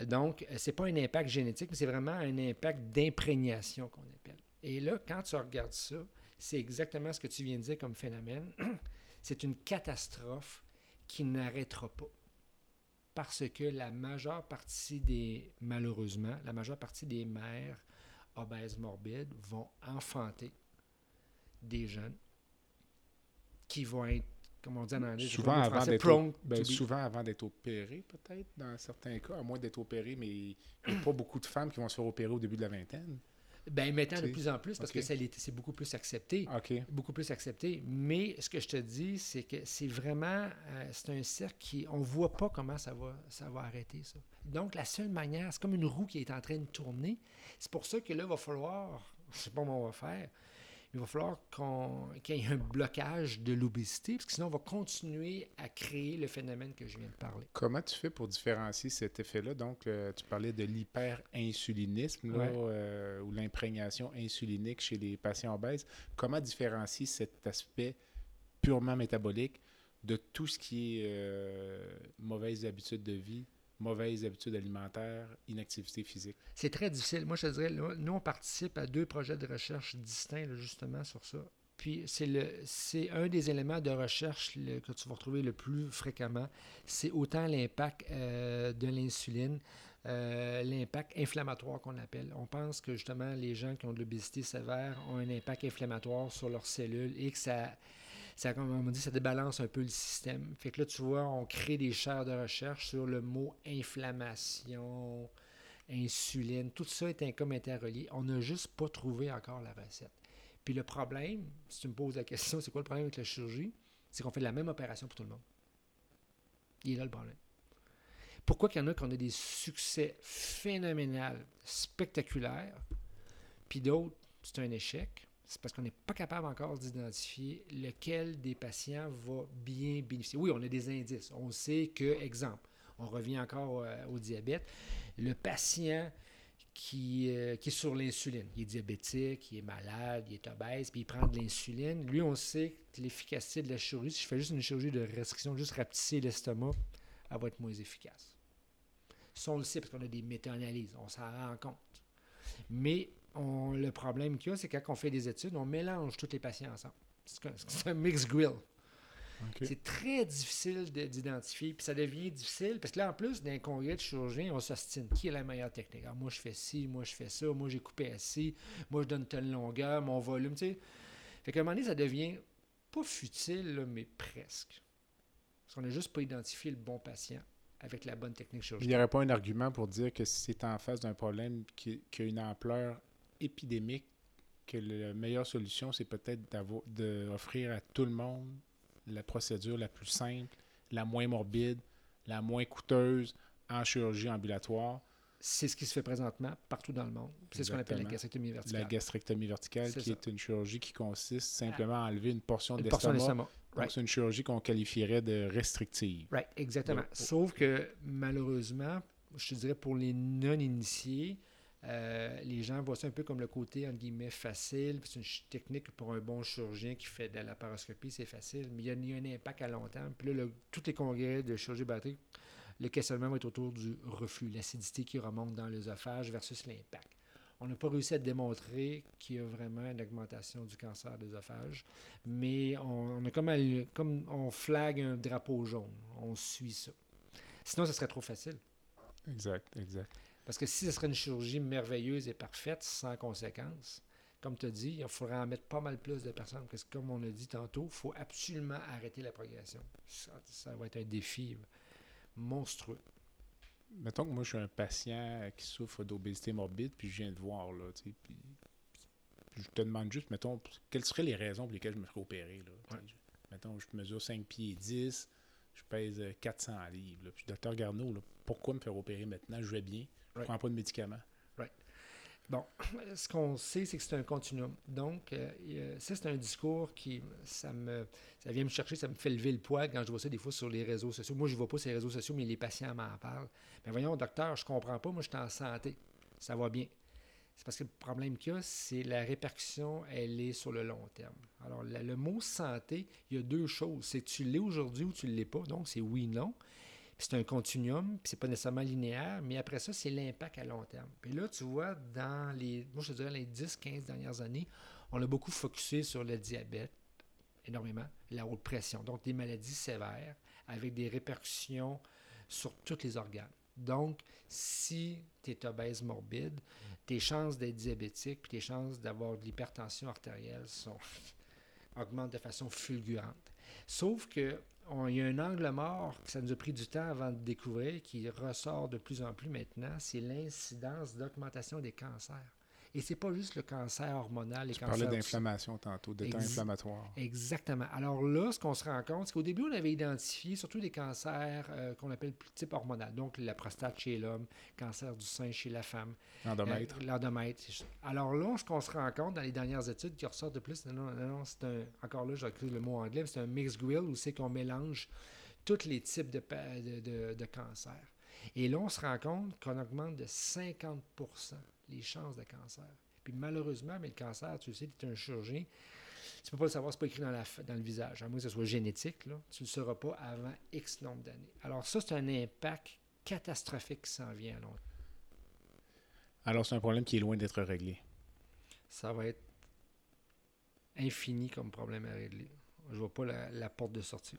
Donc, c'est pas un impact génétique, mais c'est vraiment un impact d'imprégnation qu'on appelle. Et là, quand tu regardes ça, c'est exactement ce que tu viens de dire comme phénomène. *clears throat* c'est une catastrophe qui n'arrêtera pas parce que la majeure partie des, malheureusement, la majeure partie des mères obèses morbides vont enfanter des jeunes qui vont être, comme on dit en anglais, souvent avant d'être ben, souvent avant d'être opérés, peut-être, dans certains cas, à moins d'être opérés, mais il n'y a pas beaucoup de femmes qui vont se faire opérer au début de la vingtaine. Ben, maintenant, de plus en plus, parce que c'est beaucoup plus accepté. Beaucoup plus accepté. Mais ce que je te dis, c'est que c'est vraiment, euh, c'est un cercle qui, on ne voit pas comment ça va, ça va arrêter, ça. Donc, la seule manière, c'est comme une roue qui est en train de tourner. C'est pour ça que là, il va falloir, je ne sais pas comment on va faire, il va falloir qu'il y ait un blocage de l'obésité, parce que sinon, on va continuer à créer le phénomène que je viens de parler. Comment tu fais pour différencier cet effet-là? Donc, euh, tu parlais de l'hyperinsulinisme euh, ou l'imprégnation insulinique chez les patients obèses. Comment différencier cet aspect purement métabolique de tout ce qui est euh, mauvaise habitude de vie mauvaises habitudes alimentaires, inactivité physique? C'est très difficile. Moi, je te dirais, nous, on participe à deux projets de recherche distincts, justement, sur ça. Puis, c'est, un des éléments de recherche que tu vas retrouver le plus fréquemment. C'est autant l'impact euh, de l'insuline, euh, l'impact inflammatoire qu'on appelle. On pense que, justement, les gens qui ont de l'obésité sévère ont un impact inflammatoire sur leurs cellules et que ça ça, comme on dit, ça débalance un peu le système. Fait que là, tu vois, on crée des chaires de recherche sur le mot inflammation, insuline. Tout ça est comme interrelié. On n'a juste pas trouvé encore la recette. Puis le problème, si tu me poses la question, c'est quoi le problème avec la chirurgie? C'est qu'on fait la même opération pour tout le monde. Il est là le problème. Pourquoi qu'il y en a qui ont des succès phénoménaux, spectaculaires, puis d'autres, c'est un échec? C'est parce qu'on n'est pas capable encore d'identifier lequel des patients va bien bénéficier. Oui, on a des indices. On sait que, exemple, on revient encore euh, au diabète, le patient qui, euh, qui est sur l'insuline, il est diabétique, il est malade, il est obèse, puis il prend de l'insuline, lui, on sait que l'efficacité de la chirurgie, si je fais juste une chirurgie de restriction, juste rapetisser l'estomac, elle va être moins efficace. Ça, on le sait parce qu'on a des méta-analyses, on s'en rend compte. Mais le problème qu'il y a, c'est quand on fait des études, on mélange tous les patients ensemble. C'est *laughs* un mix grill. C'est très difficile d'identifier, puis ça devient difficile, parce que là, en plus, d'un congrès de chirurgien, on s'ostine. Qui est la meilleure technique? Alors, ah, moi, je fais ci, moi, je fais ça, moi, j'ai coupé assis, moi, je donne telle longueur, mon volume, tu sais. Fait qu'à un moment donné, ça devient pas futile, mais presque. Parce qu'on n'a juste pas identifié le bon patient avec la bonne technique chirurgicale. Il n'y aurait pas un argument pour dire que si c'est en face d'un problème qui, qui a une ampleur épidémique que la meilleure solution, c'est peut-être d'offrir à tout le monde la procédure la plus simple, la moins morbide, la moins coûteuse en chirurgie ambulatoire. C'est ce qui se fait présentement partout dans le monde. C'est ce qu'on appelle la gastrectomie verticale. La gastrectomie verticale, qui est une chirurgie qui consiste simplement à enlever une portion de l'estomac. C'est une chirurgie qu'on qualifierait de restrictive. Right, exactement. Sauf que malheureusement, je te dirais pour les non-initiés, euh, les gens voient ça un peu comme le côté, entre guillemets, facile. C'est une technique pour un bon chirurgien qui fait de la paroscopie, c'est facile, mais il y, a, un impact à long terme. Puis là, tous les congrès de chirurgie bariatrique, le questionnement va être autour du reflux, l'acidité qui remonte dans l'œsophage versus l'impact. On n'a pas réussi à démontrer qu'il y a vraiment une augmentation du cancer de l'œsophage, mais on, a comme, comme on flague un drapeau jaune. On suit ça. Sinon, ce serait trop facile. Exact, exact. Parce que si ce serait une chirurgie merveilleuse et parfaite, sans conséquences, comme tu as dit, il faudrait en mettre pas mal plus de personnes. Parce que comme on a dit tantôt, il faut absolument arrêter la progression. Ça, ça va être un défi monstrueux. Mettons que moi, je suis un patient qui souffre d'obésité morbide, puis je viens de voir, là, tu sais, puis, puis je te demande juste, mettons, quelles seraient les raisons pour lesquelles je me ferais opérer, là. Ouais. Mettons, je mesure 5 pieds 10, je pèse euh, 400 livres, là. puis docteur Garneau, là, pourquoi me faire opérer maintenant? Je vais bien, je Right. prends pas de médicaments. Bon, *clears throat* ce qu'on sait, c'est que c'est un continuum. Donc, euh, ça, c'est un discours qui, ça me, ça vient me chercher, ça me fait lever le poil quand je vois ça des fois sur les réseaux sociaux. Moi, je ne vois pas les réseaux sociaux, mais les patients m'en parlent. Mais voyons, docteur, je comprends pas, moi, je suis en santé. Ça va bien. C'est parce que le problème qu'il y a, c'est la répercussion, elle est sur le long terme. Alors, la- le mot santé, il y a deux choses. C'est tu l'es aujourd'hui ou tu ne l'es pas. Donc, c'est oui, non. C'est un continuum, puis c'est pas nécessairement linéaire, mais après ça, c'est l'impact à long terme. Puis là, tu vois, dans les, moi je dirais les 10-15 dernières années, on a beaucoup focusé sur le diabète, énormément, la haute pression, donc des maladies sévères avec des répercussions sur tous les organes. Donc, si tu es obèse morbide, tes chances d'être diabétique puis tes chances d'avoir de l'hypertension artérielle sont *laughs* augmentent de façon fulgurante. Sauf que on- il y a un angle mort que ça nous a pris du temps avant de découvrir, qui ressort de plus en plus maintenant, c'est l'incidence d'augmentation des cancers. Et c'est pas juste le cancer hormonal, les Tu parlais cancers d'inflammation tantôt, d'état Ex- inflammatoire. Exactement. Alors là, ce qu'on se rend compte, c'est qu'au début, on avait identifié surtout des cancers euh, qu'on appelle plus type hormonal. Donc, la prostate chez l'homme, cancer du sein chez la femme, Endomètre. euh, l'endomètre. Alors là, ce qu'on se rend compte dans les dernières études qui ressortent de plus, non, non, non, c'est un, encore là, j'ai écrit le mot anglais, c'est un mixed grill où c'est qu'on mélange tous les types de, pa- de, de, de cancers. Et là, on se rend compte qu'on augmente de 50 les chances de cancer. Puis malheureusement, mais le cancer, tu le sais, tu es un chirurgien, tu peux pas le savoir, c'est pas écrit dans, la, dans le visage, à moins que ce soit génétique, là, tu ne le sauras pas avant X nombre d'années. Alors ça, c'est un impact catastrophique qui s'en vient à long terme. Alors, c'est un problème qui est loin d'être réglé. ça va être infini comme problème à régler. Je vois pas la, la porte de sortie.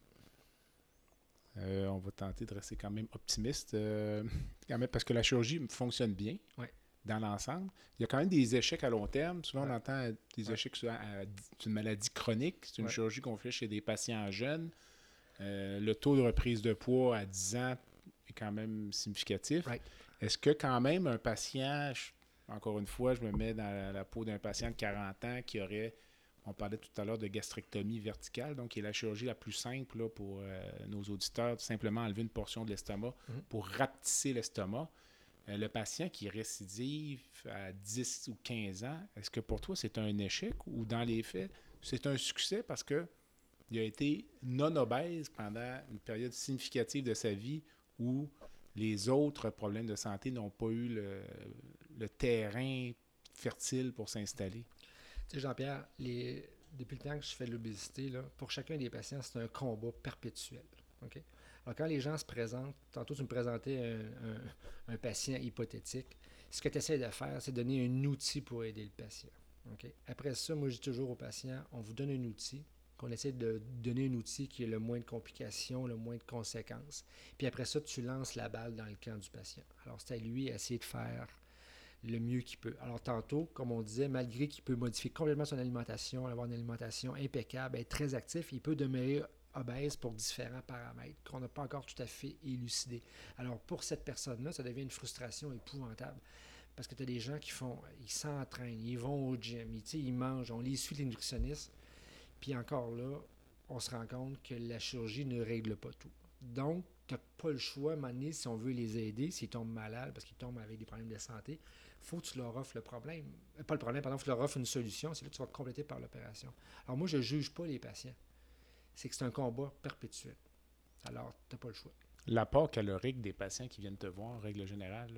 Euh, on va tenter de rester quand même optimiste, euh, quand même, parce que la chirurgie fonctionne bien Ouais. Dans l'ensemble. Il y a quand même des échecs à long terme. Souvent, on entend des Ouais. échecs c'est une maladie chronique. C'est une Ouais. chirurgie qu'on fait chez des patients jeunes. Euh, le taux de reprise de poids à 10 ans est quand même significatif. Right. Est-ce que quand même un patient, je- encore une fois, je me mets dans la, la peau d'un patient de 40 ans qui aurait, on parlait tout à l'heure de gastrectomie verticale, donc qui est la chirurgie la plus simple là, pour euh, nos auditeurs, tout simplement enlever une portion de l'estomac Mhm. pour rapetisser l'estomac. Euh, le patient qui récidive à 10 ou 15 ans, est-ce que pour toi c'est un échec ou dans les faits c'est un succès parce que il a été non obèse pendant une période significative de sa vie où les autres problèmes de santé n'ont pas eu le, terrain fertile pour s'installer? Tu sais, Jean-Pierre, depuis le temps que je fais l'obésité, pour chacun des patients, c'est un combat perpétuel. OK? Alors, quand les gens se présentent, tantôt tu me présentais un, patient hypothétique, ce que tu essaies de faire, c'est donner un outil pour aider le patient. Après ça, moi, je dis toujours aux patients, on vous donne un outil, qu'on essaie de donner un outil qui ait le moins de complications, le moins de conséquences. Puis après ça, tu lances la balle dans le camp du patient. Alors, c'est à lui d'essayer de faire le mieux qu'il peut. Alors tantôt, comme on disait, malgré qu'il peut modifier complètement son alimentation, avoir une alimentation impeccable, être très actif, il peut demeurer obèse pour différents paramètres qu'on n'a pas encore tout à fait élucidés. Alors pour cette personne-là, ça devient une frustration épouvantable. Parce que tu as des gens qui font, ils s'entraînent, ils vont au gym, ils, ils mangent, on les suit les nutritionnistes. Puis encore là, on se rend compte que la chirurgie ne règle pas tout. Donc, tu n'as pas le choix, à si on veut les aider, s'ils tombent malades parce qu'ils tombent avec des problèmes de santé, faut que tu leur offres le problème. Euh, Pas le problème, pardon, faut que tu leur offres une solution. C'est là que tu vas compléter par l'opération. Alors moi, je ne juge pas les patients. C'est que c'est un combat perpétuel. Alors, tu n'as pas le choix. L'apport calorique des patients qui viennent te voir, en règle générale,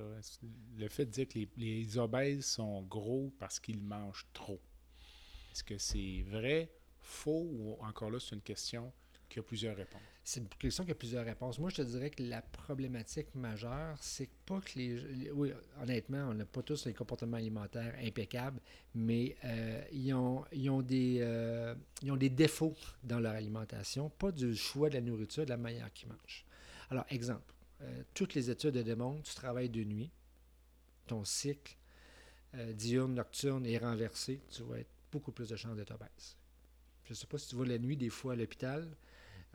le fait de dire que les obèses sont gros parce qu'ils mangent trop, est-ce que c'est vrai, faux ou encore là, c'est une question qui a plusieurs réponses? C'est une question qui a plusieurs réponses. Moi, je te dirais que la problématique majeure, c'est pas que les, Oui, honnêtement, on n'a pas tous les comportements alimentaires impeccables, mais euh, ils, ont, ils, ont des, euh, ils ont des défauts dans leur alimentation, pas du choix de la nourriture, de la manière qu'ils mangent. Alors, exemple, euh, toutes les études le démontrent, tu travailles de nuit, ton cycle diurne, nocturne est renversé, tu vas être beaucoup plus de chances d'être obèse. Je ne sais pas si tu vas la nuit des fois à l'hôpital,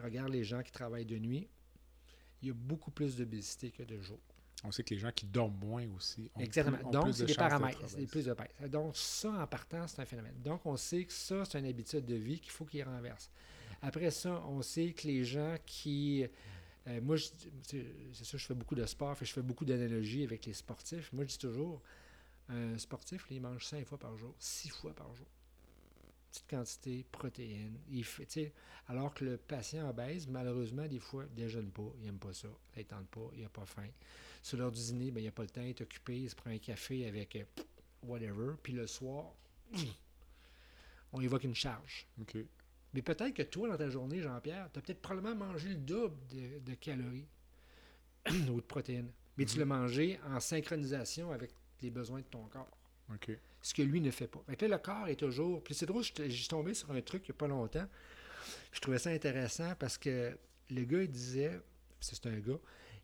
regarde les gens qui travaillent de nuit, il y a beaucoup plus d'obésité que de jour. On sait que les gens qui dorment moins aussi ont Exactement. plus- ont Donc, c'est de des paramètres, c'est plus de. Donc, ça, en partant, c'est un phénomène. Donc, on sait que ça, c'est une habitude de vie qu'il faut qu'il renverse. Après ça, on sait que les gens qui. euh, moi, c'est ça, je fais beaucoup de sport, fait je fais beaucoup d'analogies avec les sportifs. Moi, je dis toujours, un sportif, il mange cinq fois par jour, six fois par jour. Petite quantité de protéines. Il fait, alors que le patient obèse, malheureusement, des fois, il déjeune pas, il n'aime pas ça, il ne tente pas, il n'a pas faim. Sur l'heure du dîner, ben, il n'a pas le temps, il est occupé, il se prend un café avec euh, whatever. Puis le soir, *clears throat* on évoque une charge. Mais peut-être que toi, dans ta journée, Jean-Pierre, tu as peut-être probablement mangé le double de, de calories *clears throat* ou de protéines. Mais tu l'as mangé en synchronisation avec les besoins de ton corps. Ce que lui ne fait pas. Fait que là, le corps est toujours. Puis c'est drôle, je suis tombé sur un truc il n'y a pas longtemps. Je trouvais ça intéressant parce que le gars, il disait, c'est un gars,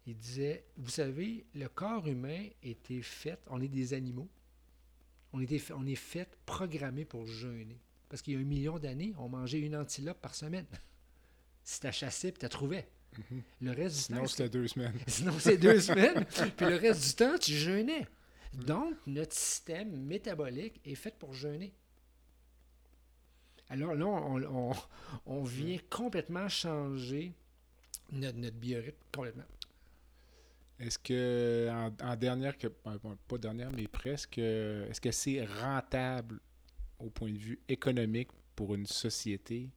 il disait Vous savez, le corps humain était fait, on est des animaux, on, était, on est fait programmé pour jeûner. Parce qu'il y a un million d'années, on mangeait une antilope par semaine. Si tu chassé puis tu trouvais. Le reste du Sinon, temps, c'était deux semaines. *laughs* Sinon, c'est deux semaines. Puis le reste du temps, tu jeûnais. Donc, notre système métabolique est fait pour jeûner. Alors là, on, on- on vient complètement changer notre, notre biorhythme complètement. Est-ce que, en, en dernière, que, bon, pas dernière, mais presque, euh, est-ce que c'est rentable au point de vue économique pour une société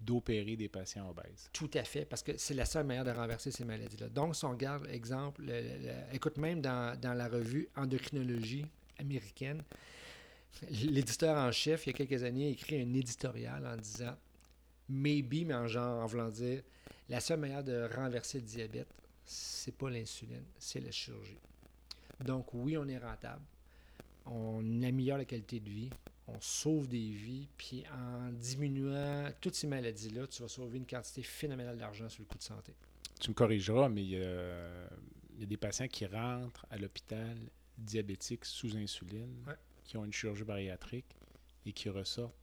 d'opérer des patients obèses? Tout à fait, parce que c'est la seule manière de renverser ces maladies-là. Donc, si on regarde, exemple, le- le- le- écoute, même dans, dans la revue Endocrinologie américaine, l'éditeur en chef, il y a quelques années, a écrit un éditorial en disant maybe, mais en en voulant dire la seule manière de renverser le diabète, c'est pas l'insuline, c'est la chirurgie. Donc, oui, on est rentable. On améliore la qualité de vie, on sauve des vies, puis en diminuant toutes ces maladies-là, tu vas sauver une quantité phénoménale d'argent sur le coût de santé. Tu me corrigeras, mais il y a, il y a des patients qui rentrent à l'hôpital diabétiques sous insuline, Ouais. qui ont une chirurgie bariatrique et qui ressortent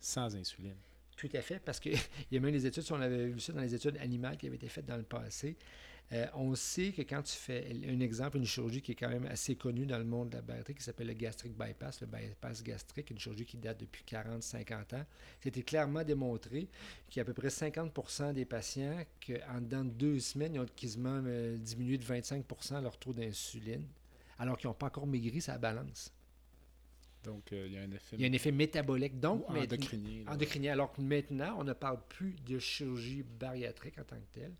sans insuline. Tout à fait, parce qu'il *laughs* y a même des études, si on avait vu ça dans les études animales qui avaient été faites dans le passé, euh, on sait que quand tu fais un exemple, une chirurgie qui est quand même assez connue dans le monde de la bariatrique, qui s'appelle le gastric bypass, le bypass gastrique, une chirurgie qui date depuis 40-50 ans, c'était clairement démontré qu'il y a à peu près 50% des patients qu'en dedans de deux semaines, ils ont quasiment euh, diminué de 25% leur taux d'insuline, alors qu'ils n'ont pas encore maigri sa balance. Donc, euh, il y a un effet, Il y a un effet métabolique. Donc, endocrinien. endocrinien. Alors que maintenant, on ne parle plus de chirurgie bariatrique en tant que telle.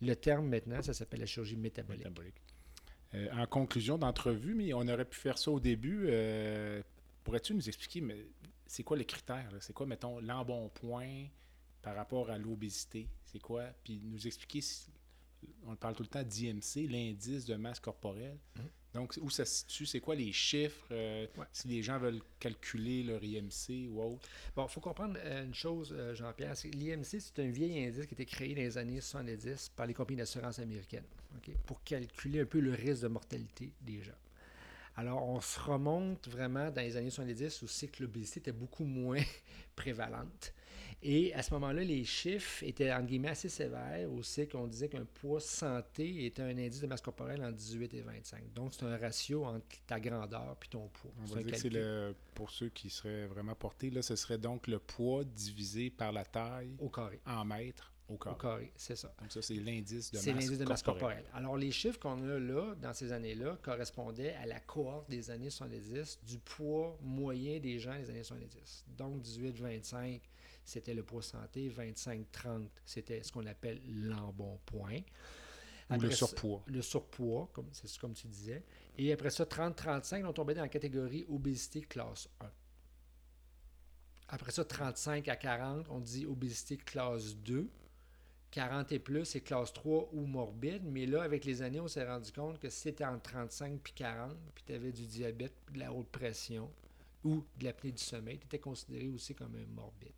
Le terme maintenant, ça s'appelle la chirurgie métabolique. métabolique. Euh, en conclusion d'entrevue, mais on aurait pu faire ça au début. euh, Pourrais-tu nous expliquer, mais c'est quoi les critères? C'est quoi, mettons, l'embonpoint par rapport à l'obésité? C'est quoi? Puis nous expliquer, si- on parle tout le temps d'IMC, l'indice de masse corporelle. Mhm. Donc, où ça se situe? C'est quoi les chiffres? euh, Ouais. Si les gens veulent calculer leur IMC ou autre? Bon, il faut comprendre euh, une chose, euh, Jean-Pierre. L'IMC, c'est un vieil indice qui a été créé dans les années 70 par les compagnies d'assurance américaines ok, pour calculer un peu le risque de mortalité des gens. Alors, on se remonte vraiment dans les années 70 où c'est que l'obésité était beaucoup moins *laughs* prévalente. Et à ce moment-là, les chiffres étaient entre guillemets assez sévères, aussi qu'on disait qu'un poids santé était un indice de masse corporelle entre 18 et 25. Donc, c'est un ratio entre ta grandeur puis ton poids. On va dire que le, pour ceux qui seraient vraiment portés, là, ce serait donc le poids divisé par la taille au carré. en mètres au Au corps. carré, c'est ça. Donc ça, c'est l'indice de masse C'est l'indice de masse corporelle. corporelle. Alors, les chiffres qu'on a là, dans ces années-là, correspondaient à la cohorte des années 70 du poids moyen des gens des années 70. Donc, 18-25, c'était le poids santé. 25-30, c'était ce qu'on appelle l'embonpoint. Ou le surpoids. le surpoids, comme, c'est comme tu disais. Et après ça, 30-35, on tombait dans la catégorie obésité classe 1. Après ça, 35 à 40, on dit obésité classe 2. 40 et plus, c'est classe 3 ou morbide. Mais là, avec les années, on s'est rendu compte que si c'était entre 35 puis 40, puis tu avais du diabète, de la haute pression ou de l'apnée du sommeil, tu étais considéré aussi comme un morbide.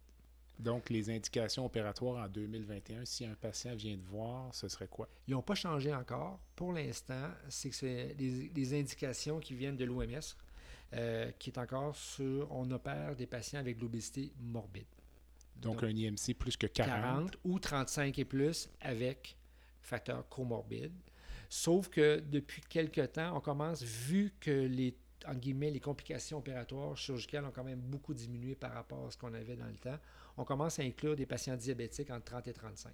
Donc, les indications opératoires en 2021, si un patient vient de voir, ce serait quoi? Ils n'ont pas changé encore. Pour l'instant, c'est que c'est des, indications qui viennent de l'OMS, euh, qui est encore sur on opère des patients avec l'obésité morbide. Donc, un IMC plus que 40. 40 ou 35 et plus avec facteur comorbide. Sauf que depuis quelque temps, on commence, vu que les en guillemets, les complications opératoires chirurgicales ont quand même beaucoup diminué par rapport à ce qu'on avait dans le temps. On commence à inclure des patients diabétiques entre 30 et 35.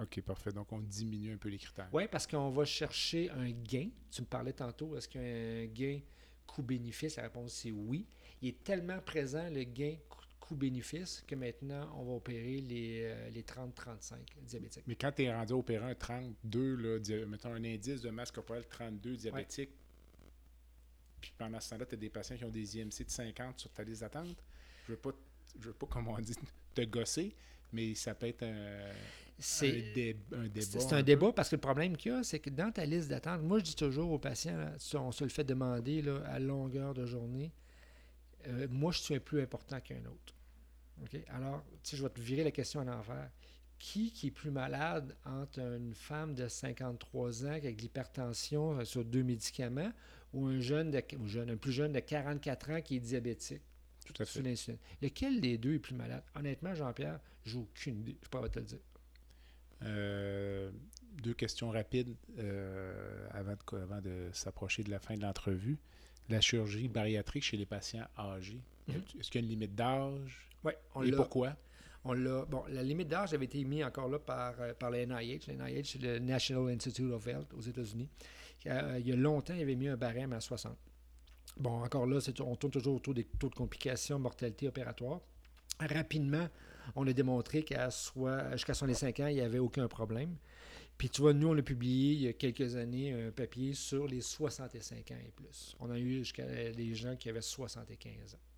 OK, parfait. Donc, on diminue un peu les critères. Oui, parce qu'on va chercher un gain. Tu me parlais tantôt, est-ce qu'il y a un gain coût-bénéfice? La réponse, c'est oui. Il est tellement présent, le gain coût-bénéfice, que maintenant, on va opérer les, les 30-35 diabétiques. Mais quand tu es rendu opérer un 32, là, mettons un indice de masse corporelle 32 diabétique, puis pendant ce temps-là, tu as des patients qui ont des IMC de 50 sur ta liste d'attente. Je ne veux pas, je veux pas, comme on dit, *laughs* te gosser, mais ça peut être un, un, débat. C'est un, débat parce que le problème qu'il y a, c'est que dans ta liste d'attente, moi je dis toujours aux patients, on se le fait demander là, à longueur de journée, euh, moi je suis plus important qu'un autre. Alors, je vais te virer la question à l'envers. Qui, qui est plus malade entre une femme de 53 ans avec de l'hypertension euh, sur deux médicaments ou un jeune, de, ou jeune, un plus jeune de 44 ans qui est diabétique Tout à fait. l'insuline. Lequel des deux est plus malade? Honnêtement, Jean-Pierre, j'ai aucune idée. Je ne peux pas te le dire. Euh, deux questions rapides euh, avant de, avant de s'approcher de la fin de l'entrevue. La chirurgie bariatrique chez les patients âgés, mhm. est-ce qu'il y a une limite d'âge? Oui, on Et pourquoi? On l'a. Bon, la limite d'âge avait été mise encore là par, euh, par le NIH. Le NIH, c'est le National Institute of Health aux États-Unis. Il y a longtemps, il avait mis un barème à 60. Bon, encore là, on tourne toujours autour des taux de complications, mortalité opératoire. Rapidement, on a démontré qu'à jusqu'à 65 ans, il n'y avait aucun problème. Puis tu vois, nous, on a publié il y a quelques années un papier sur les 65 ans et plus. On a eu jusqu'à des gens qui avaient 75 ans.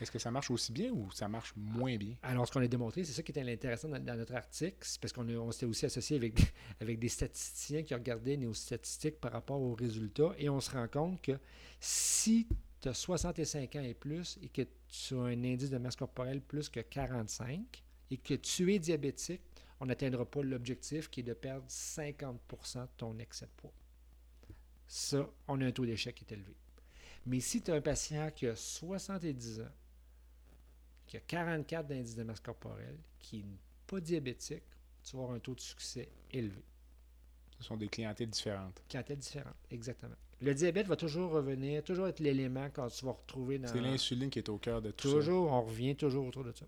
Est-ce que ça marche aussi bien ou ça marche moins bien? Alors, ce qu'on a démontré, c'est ça qui était intéressant dans, notre article, c'est parce qu'on on s'était aussi associé avec, *laughs* avec des statisticiens qui regardaient nos statistiques par rapport aux résultats et on se rend compte que si tu as 65 ans et plus et que tu as un indice de masse corporelle plus que 45 et que tu es diabétique, on n'atteindra pas l'objectif qui est de perdre 50% de ton excès de poids. Ça, on a un taux d'échec qui est élevé. Mais si tu as un patient qui a 70 ans, qui a 44 d'indice de masse corporelle, qui n'est pas diabétique, tu vas avoir un taux de succès élevé. Ce sont des clientèles différentes. Clientèles différentes, exactement. Le diabète va toujours revenir, toujours être l'élément quand tu vas retrouver dans. C'est l'insuline qui est au cœur de tout toujours, ça. Toujours, on revient toujours autour de ça.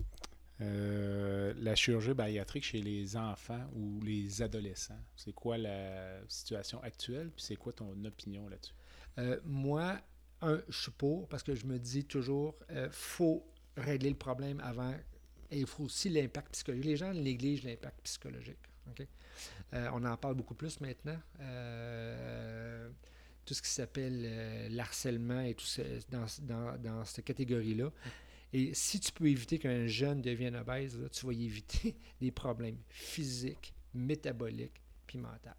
Euh, la chirurgie bariatrique chez les enfants ou les adolescents, c'est quoi la situation actuelle, puis c'est quoi ton opinion là-dessus? Euh, moi, un, je suis pour parce que je me dis toujours, il euh, faut régler le problème avant. Et il faut aussi l'impact psychologique. Les gens négligent l'impact psychologique. Euh, on en parle beaucoup plus maintenant. Euh, tout ce qui s'appelle euh, l'harcèlement et tout dans, dans, cette catégorie-là. Et si tu peux éviter qu'un jeune devienne obèse, tu vas y éviter *laughs* des problèmes physiques, métaboliques, puis mentaux.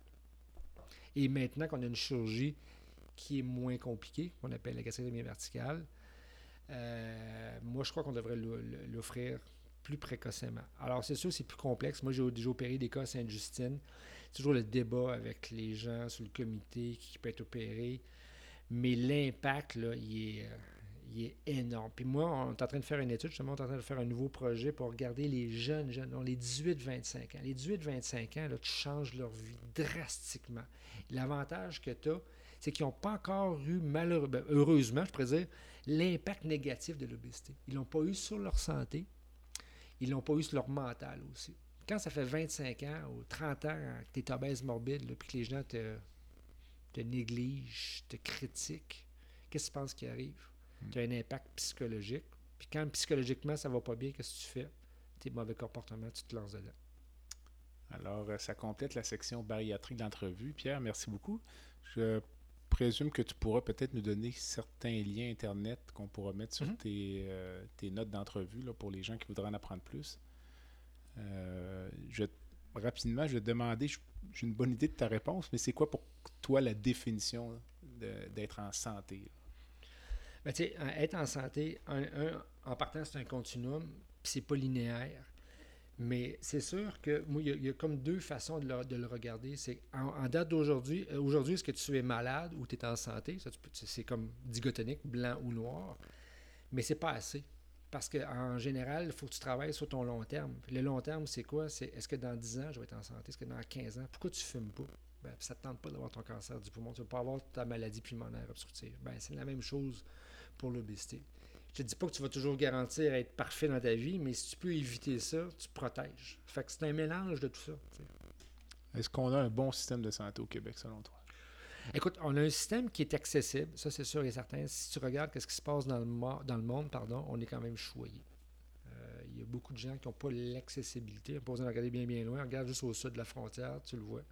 Et maintenant qu'on a une chirurgie qui est moins compliquée, qu'on appelle la gastrectomie verticale, moi, je crois qu'on devrait l'offrir plus précocement. Alors, c'est sûr, c'est plus complexe. Moi, j'ai déjà opéré des cas à Sainte-Justine. Toujours le débat avec les gens sur le comité qui peut être opéré. Mais l'impact, là, il est, euh, il est énorme. Puis moi, on est en train de faire une étude, justement, on est en train de faire un nouveau projet pour regarder les jeunes, jeunes, les 18-25 ans. Les 18-25 ans, là, tu changes leur vie drastiquement. L'avantage que tu as, c'est qu'ils n'ont pas encore eu, malheureusement, heureusement, je pourrais dire, l'impact négatif de l'obésité. Ils l'ont pas eu sur leur santé, ils l'ont pas eu sur leur mental aussi. Quand ça fait 25 ans ou 30 ans que tu es obèse morbide, puis que les gens te, te négligent, te critiquent, qu'est-ce que tu penses qui arrive? Hmm. Tu as un impact psychologique. Puis quand psychologiquement ça va pas bien, qu'est-ce que tu fais? Tes mauvais comportements, tu te lances dedans. Alors, euh, ça complète la section bariatrique d'entrevue. Pierre, merci beaucoup. Je présume que tu pourras peut-être nous donner certains liens Internet qu'on pourra mettre sur mhm. euh, tes, notes d'entrevue pour les gens qui voudraient en apprendre plus. Euh, je, rapidement, je vais te demander, j'ai une bonne idée de ta réponse, mais c'est quoi pour toi la définition d'être en santé? Ben, être en santé, en partant, c'est un continuum. puis c'est pas linéaire. Mais c'est sûr que moi, il y, a- comme deux façons de le, de le regarder. C'est en, date d'aujourd'hui, euh, aujourd'hui, est-ce que tu es malade ou tu es en santé? C'est comme digotonique, blanc ou noir. Mais c'est pas assez. Parce qu'en général, il faut que tu travailles sur ton long terme. Le long terme, c'est quoi? C'est est-ce que dans 10 ans, je vais être en santé? Est-ce que dans 15 ans? Pourquoi tu fumes pas? Ben, ça ne te tente pas d'avoir ton cancer du poumon. Tu ne vas pas avoir ta maladie pulmonaire obstructive. Ben, c'est la même chose pour l'obésité. Je te dis pas que tu vas toujours garantir être parfait dans ta vie, mais si tu peux éviter ça, tu protèges. Fait que c'est un mélange de tout ça. Est-ce qu'on a un bon système de santé au Québec, selon toi? Écoute, on a un système qui est accessible, ça c'est sûr et certain. Si tu regardes ce qui se passe dans le, dans le monde, pardon, on est quand même choyé. Euh, Il y a beaucoup de gens qui n'ont pas l'accessibilité. On n'a pas besoin de regarder bien bien loin. Regarde juste au sud de la frontière, tu le vois.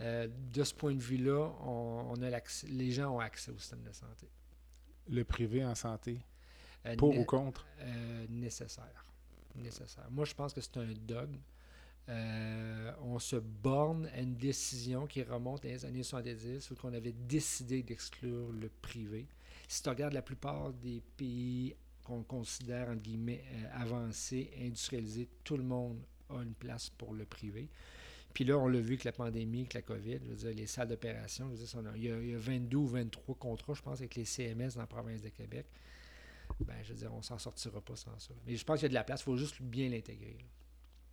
Euh, de ce point de vue-là, on, on a les gens ont accès au système de santé. Le privé en santé, pour né- ou contre? Euh, nécessaire. Nécessaire. Moi, je pense que c'est un dogme. Euh, on se borne à une décision qui remonte les années 70 où on avait décidé d'exclure le privé. Si tu regardes la plupart des pays qu'on considère, entre guillemets, euh, avancés, industrialisés, tout le monde a une place pour le privé. Puis là, on l'a vu avec la pandémie, avec la COVID, je veux dire, les salles d'opération, il, y a, il y a 22 ou 23 contrats, je pense, avec les CMS dans la province de Québec. Ben, je veux dire, on s'en sortira pas sans ça. Mais je pense qu'il y a de la place, il faut juste bien l'intégrer.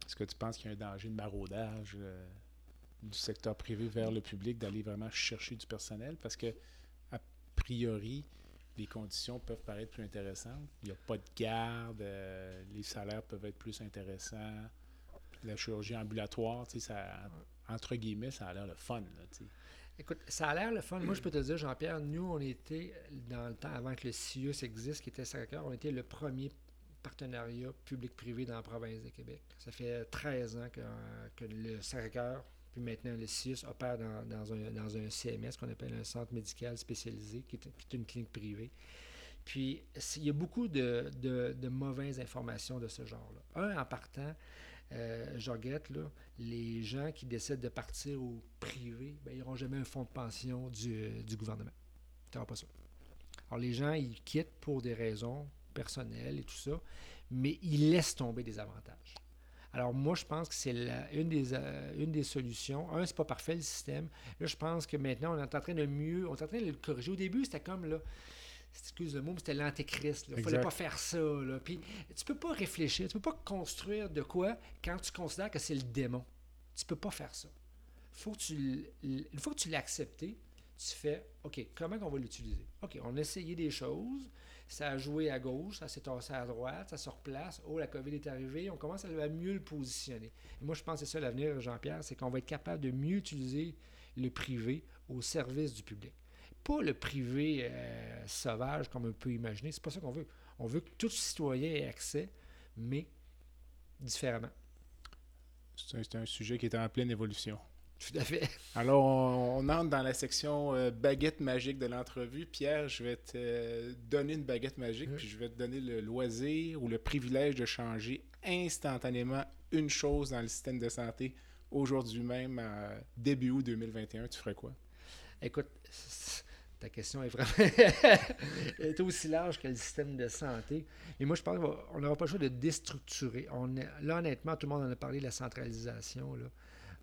Est-ce que tu penses qu'il y a un danger de maraudage euh, du secteur privé vers le public, d'aller vraiment chercher du personnel? Parce que, a priori, les conditions peuvent paraître plus intéressantes. Il n'y a pas de garde, euh, les salaires peuvent être plus intéressants. La chirurgie ambulatoire, ça, entre guillemets, ça a l'air le fun. Écoute, ça a l'air le fun. Moi, je peux te dire, Jean-Pierre, nous, on était, dans le temps avant que le CIUS existe, qui était Sacré-Cœur, on était le premier partenariat public-privé dans la province de Québec. Ça fait 13 ans que, le Sacré-Cœur, puis maintenant le CIUS, opère dans, un, CMS qu'on appelle un centre médical spécialisé, qui est, une clinique privée. Puis, il y a beaucoup de- de mauvaises informations de ce genre-là. Un, en partant, euh, je regrette, là, les gens qui décident de partir au privé, ben, ils n'auront jamais un fonds de pension du, euh, du gouvernement. Tu pas ça. Alors, les gens, ils quittent pour des raisons personnelles et tout ça, mais ils laissent tomber des avantages. Alors, moi, je pense que c'est une, des, euh, une des solutions. Un, c'est pas parfait le système. Là, je pense que maintenant, on est en train de mieux, on est en train de le corriger. Au début, c'était comme, là, excuse le mot, mais c'était l'antéchrist. Il ne fallait pas faire ça. Là. Puis, tu peux pas réfléchir, tu peux pas construire de quoi quand tu considères que c'est le démon. Tu peux pas faire ça. Faut que tu, une fois que tu l'as accepté, tu fais OK, comment on va l'utiliser? OK, on a essayé des choses, ça a joué à gauche, ça s'est tassé à droite, ça se replace. Oh, la COVID est arrivée, on commence à mieux le positionner. Et moi, je pense que c'est ça l'avenir, Jean-Pierre, c'est qu'on va être capable de mieux utiliser le privé au service du public. Pas le privé euh, sauvage comme on peut imaginer, c'est pas ça qu'on veut. On veut que tout citoyen ait accès, mais différemment. C'est un, sujet qui est en pleine évolution. Tout à fait. *laughs* Alors, on, on entre dans la section euh, baguette magique de l'entrevue. Pierre, je vais te euh, donner une baguette magique, puis je vais te donner le loisir ou le privilège de changer instantanément une chose dans le système de santé aujourd'hui même, à début août 2021. Tu ferais quoi? Écoute, ta question est vraiment *laughs* est aussi large que le système de santé. Mais moi, je pense qu'on n'aura pas le choix de déstructurer. Là, honnêtement, tout le monde en a parlé de la centralisation.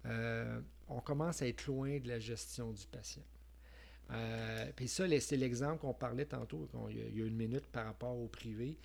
Euh, on commence à être loin de la gestion du patient. Euh, Puis ça, c'est l'exemple qu'on parlait tantôt, il y a une minute par rapport au privé.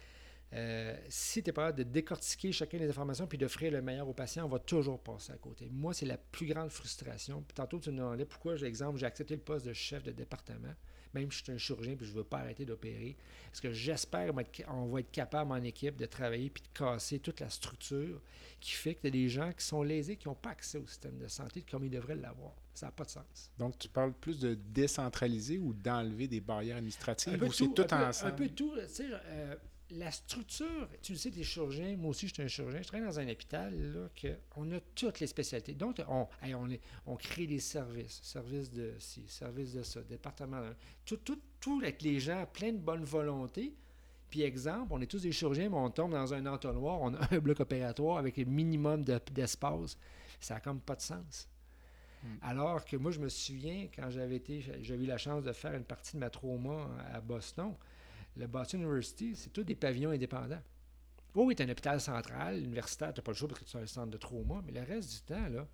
Euh, si tu es pas capable de décortiquer chacune des informations puis d'offrir le meilleur au patient, on va toujours passer à côté. Moi, c'est la plus grande frustration. Puis tantôt, tu me demandais pourquoi, exemple, j'ai accepté le poste de chef de département, même si je suis un chirurgien puis je ne veux pas arrêter d'opérer. Parce que j'espère qu'on va être capable en équipe de travailler puis de casser toute la structure qui fait que tu as des gens qui sont lésés, qui n'ont pas accès au système de santé comme ils devraient l'avoir. Ça n'a pas de sens. Donc, tu parles plus de décentraliser ou d'enlever des barrières administratives Un peu ou c'est tout, ensemble? Un peu tout. Tu sais, euh, la structure, tu le sais, des chirurgiens, moi aussi, je suis un chirurgien, je travaille dans un hôpital, là, que on a toutes les spécialités. Donc, on, hey, on, on crée des services, services de ci, services de ça, département, de- tout, tout, tout avec les gens, plein de bonne volonté. Puis, exemple, on est tous des chirurgiens, mais on tombe dans un entonnoir, on a *laughs* un bloc opératoire avec un minimum de- d'espace. Ça n'a comme pas de sens. Alors que moi, je me souviens, quand j'avais été, j'avais eu la chance de faire une partie de ma trauma à Boston, le Boston University, c'est tous des pavillons indépendants. Oui, tu un hôpital central, universitaire, tu n'as pas le choix parce que tu es un centre de trauma, mais le reste du temps, là,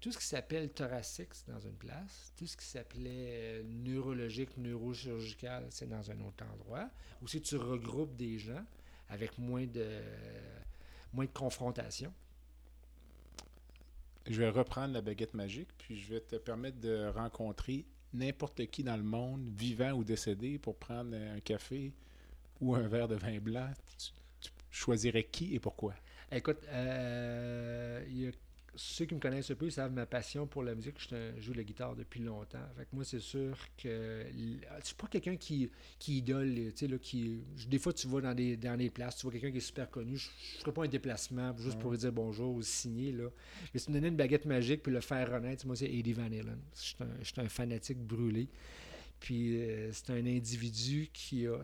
tout ce qui s'appelle thoracique, c'est dans une place. Tout ce qui s'appelait euh, neurologique, neurochirurgical, c'est dans un autre endroit. Ou si tu regroupes des gens avec moins de, moins de confrontation. Je vais reprendre la baguette magique, puis je vais te permettre de rencontrer n'importe qui dans le monde, vivant ou décédé, pour prendre un café ou un verre de vin blanc. Tu, choisirais qui et pourquoi? Écoute, euh, il y a ceux qui me connaissent un peu savent ma passion pour la musique. Je, joue la guitare depuis longtemps. Fait moi, c'est sûr que je suis pas quelqu'un qui, qui idole. Là, qui, des fois, tu vas dans des, dans des places, tu vois quelqu'un qui est super connu. Je ne ferai pas un déplacement juste pour lui dire bonjour ou signer. Là. Mais si tu me donnais une baguette magique puis le faire renaître, moi, c'est Eddie Van Halen. Je suis un, fanatique brûlé. Puis euh, c'est un individu qui a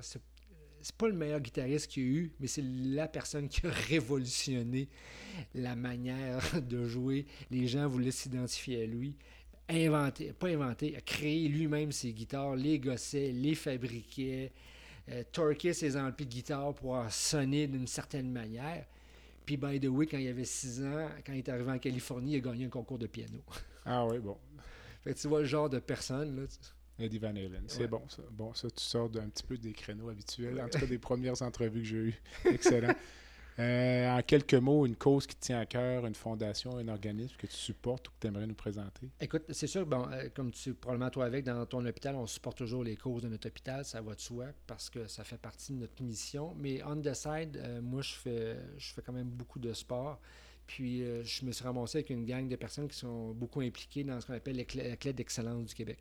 c'est pas le meilleur guitariste qu'il y a eu, mais c'est la personne qui a révolutionné la manière *laughs* de jouer. Les gens voulaient s'identifier à lui. Inventé, pas inventé, a créé lui-même ses guitares, les gossait, les fabriquait, euh, torquait ses amplis de guitare pour sonner d'une certaine manière. Puis, by the way, quand il avait 6 ans, quand il est arrivé en Californie, il a gagné un concours de piano. Ah oui, bon. fait que tu vois le genre de personne, là. Eddie Van Halen. C'est bon, ça. Bon, ça, tu sors d'un petit peu des créneaux habituels, en tout cas des *laughs* premières entrevues que j'ai eues. Excellent. *laughs* Euh, en quelques mots, une cause qui te tient à cœur, une fondation, un organisme que tu supportes ou que tu aimerais nous présenter? Écoute, c'est sûr, bon, euh, comme tu probablement toi avec, dans ton hôpital, on supporte toujours les causes de notre hôpital, ça va de soi, parce que ça fait partie de notre mission. Mais on the side, euh, moi, je fais, je fais quand même beaucoup de sport. Puis, je me suis ramassé avec une gang de personnes qui sont beaucoup impliquées dans ce qu'on appelle la clé d'excellence du Québec.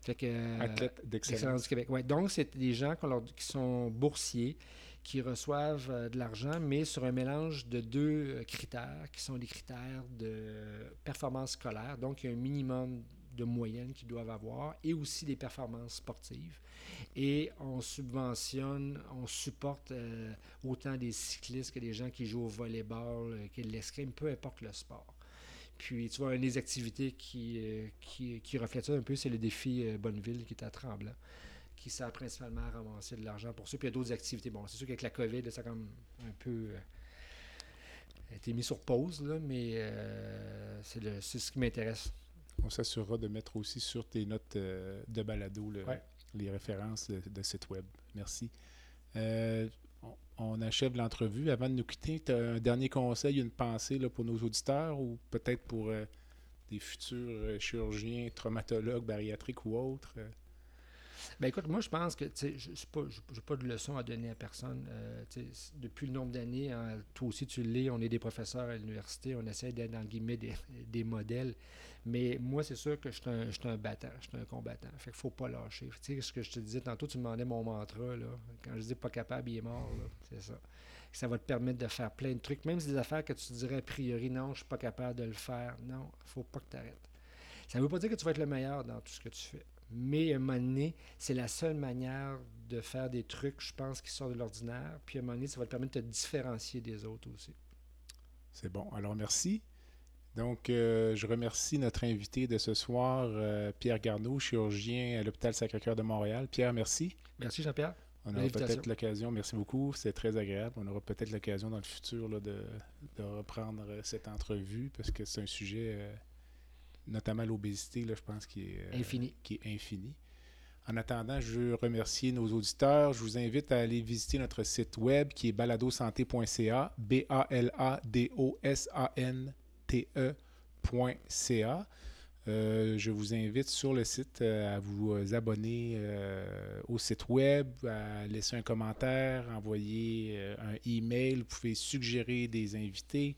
Fait que, euh, d'excellence du Québec. Ouais, donc, c'est des gens qui sont boursiers, qui reçoivent euh, de l'argent, mais sur un mélange de deux euh, critères, qui sont des critères de performance scolaire. Donc, il y a un minimum de moyenne qu'ils doivent avoir et aussi des performances sportives. Et on subventionne, on supporte autant des cyclistes que des gens qui jouent au volleyball, que l'escrime, peu importe le sport. Puis, tu vois, une des activités qui, euh, qui, qui reflète ça un peu, c'est le défi euh, Bonneville qui est à Tremblant, qui sert principalement à ramasser de l'argent pour ça. Puis, il y a d'autres activités. Bon, c'est sûr qu'avec la COVID, ça a comme un peu euh, été mis sur pause, là, mais c'est ce qui m'intéresse. On s'assurera de mettre aussi sur tes notes de balado les références de, de, site web. Merci on achève l'entrevue. Avant de nous quitter, tu as un dernier conseil, une pensée pour nos auditeurs ou peut-être pour euh, des futurs euh, chirurgiens, traumatologues, bariatriques ou autres? Euh? Ben écoute, moi je pense que je n'ai pas, de leçon à donner à personne. depuis le nombre d'années, hein, toi aussi tu l'es, on est des professeurs à l'université, on essaie d'être des modèles. Mais moi, c'est sûr que je suis un, un, battant, je suis un combattant. Fait qu'il faut pas lâcher. Tu sais, ce que je te disais tantôt, tu me demandais mon mantra. Quand je dis pas capable, il est mort, C'est ça. Ça va te permettre de faire plein de trucs, même si des affaires que tu dirais a priori, non, je suis pas capable de le faire. Non, faut pas que tu arrêtes. Ça ne veut pas dire que tu vas être le meilleur dans tout ce que tu fais. Mais à un moment donné, c'est la seule manière de faire des trucs, je pense, qui sortent de l'ordinaire. Puis à un moment donné, ça va te permettre de te différencier des autres aussi. C'est bon. Alors, merci. Donc, euh, je remercie notre invité de ce soir, euh, Pierre Garneau, chirurgien à l'hôpital Sacré-Cœur de Montréal. Pierre, merci. Merci, Jean-Pierre. On aura peut-être l'occasion, merci beaucoup, c'est très agréable. On aura peut-être l'occasion dans le futur de, reprendre euh, cette entrevue parce que c'est un sujet, notamment l'obésité, je pense, qui est, infini. qui est infini. En attendant, je veux remercier nos auditeurs. Je vous invite à aller visiter notre site web qui est baladosanté.ca, B-A-L-A-D-O-S-A-N te.ca. Euh, je vous invite sur le site euh, à vous euh, abonner au site web, à laisser un commentaire, envoyer un email. Vous pouvez suggérer des invités.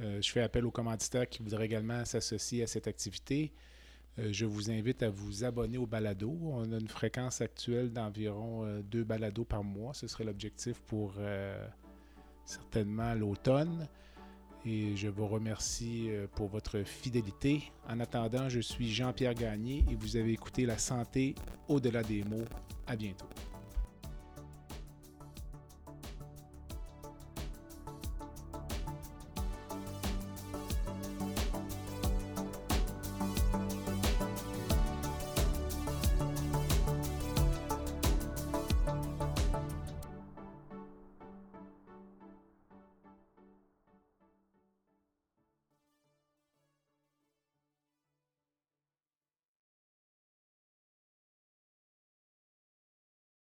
je fais appel aux commanditaires qui voudraient également s'associer à cette activité. je vous invite à vous abonner au balado. On a une fréquence actuelle d'environ deux balados par mois. Ce serait l'objectif pour certainement l'automne et je vous remercie euh, pour votre fidélité. En attendant, je suis Jean-Pierre Gagné et vous avez écouté La santé au-delà des mots. À bientôt.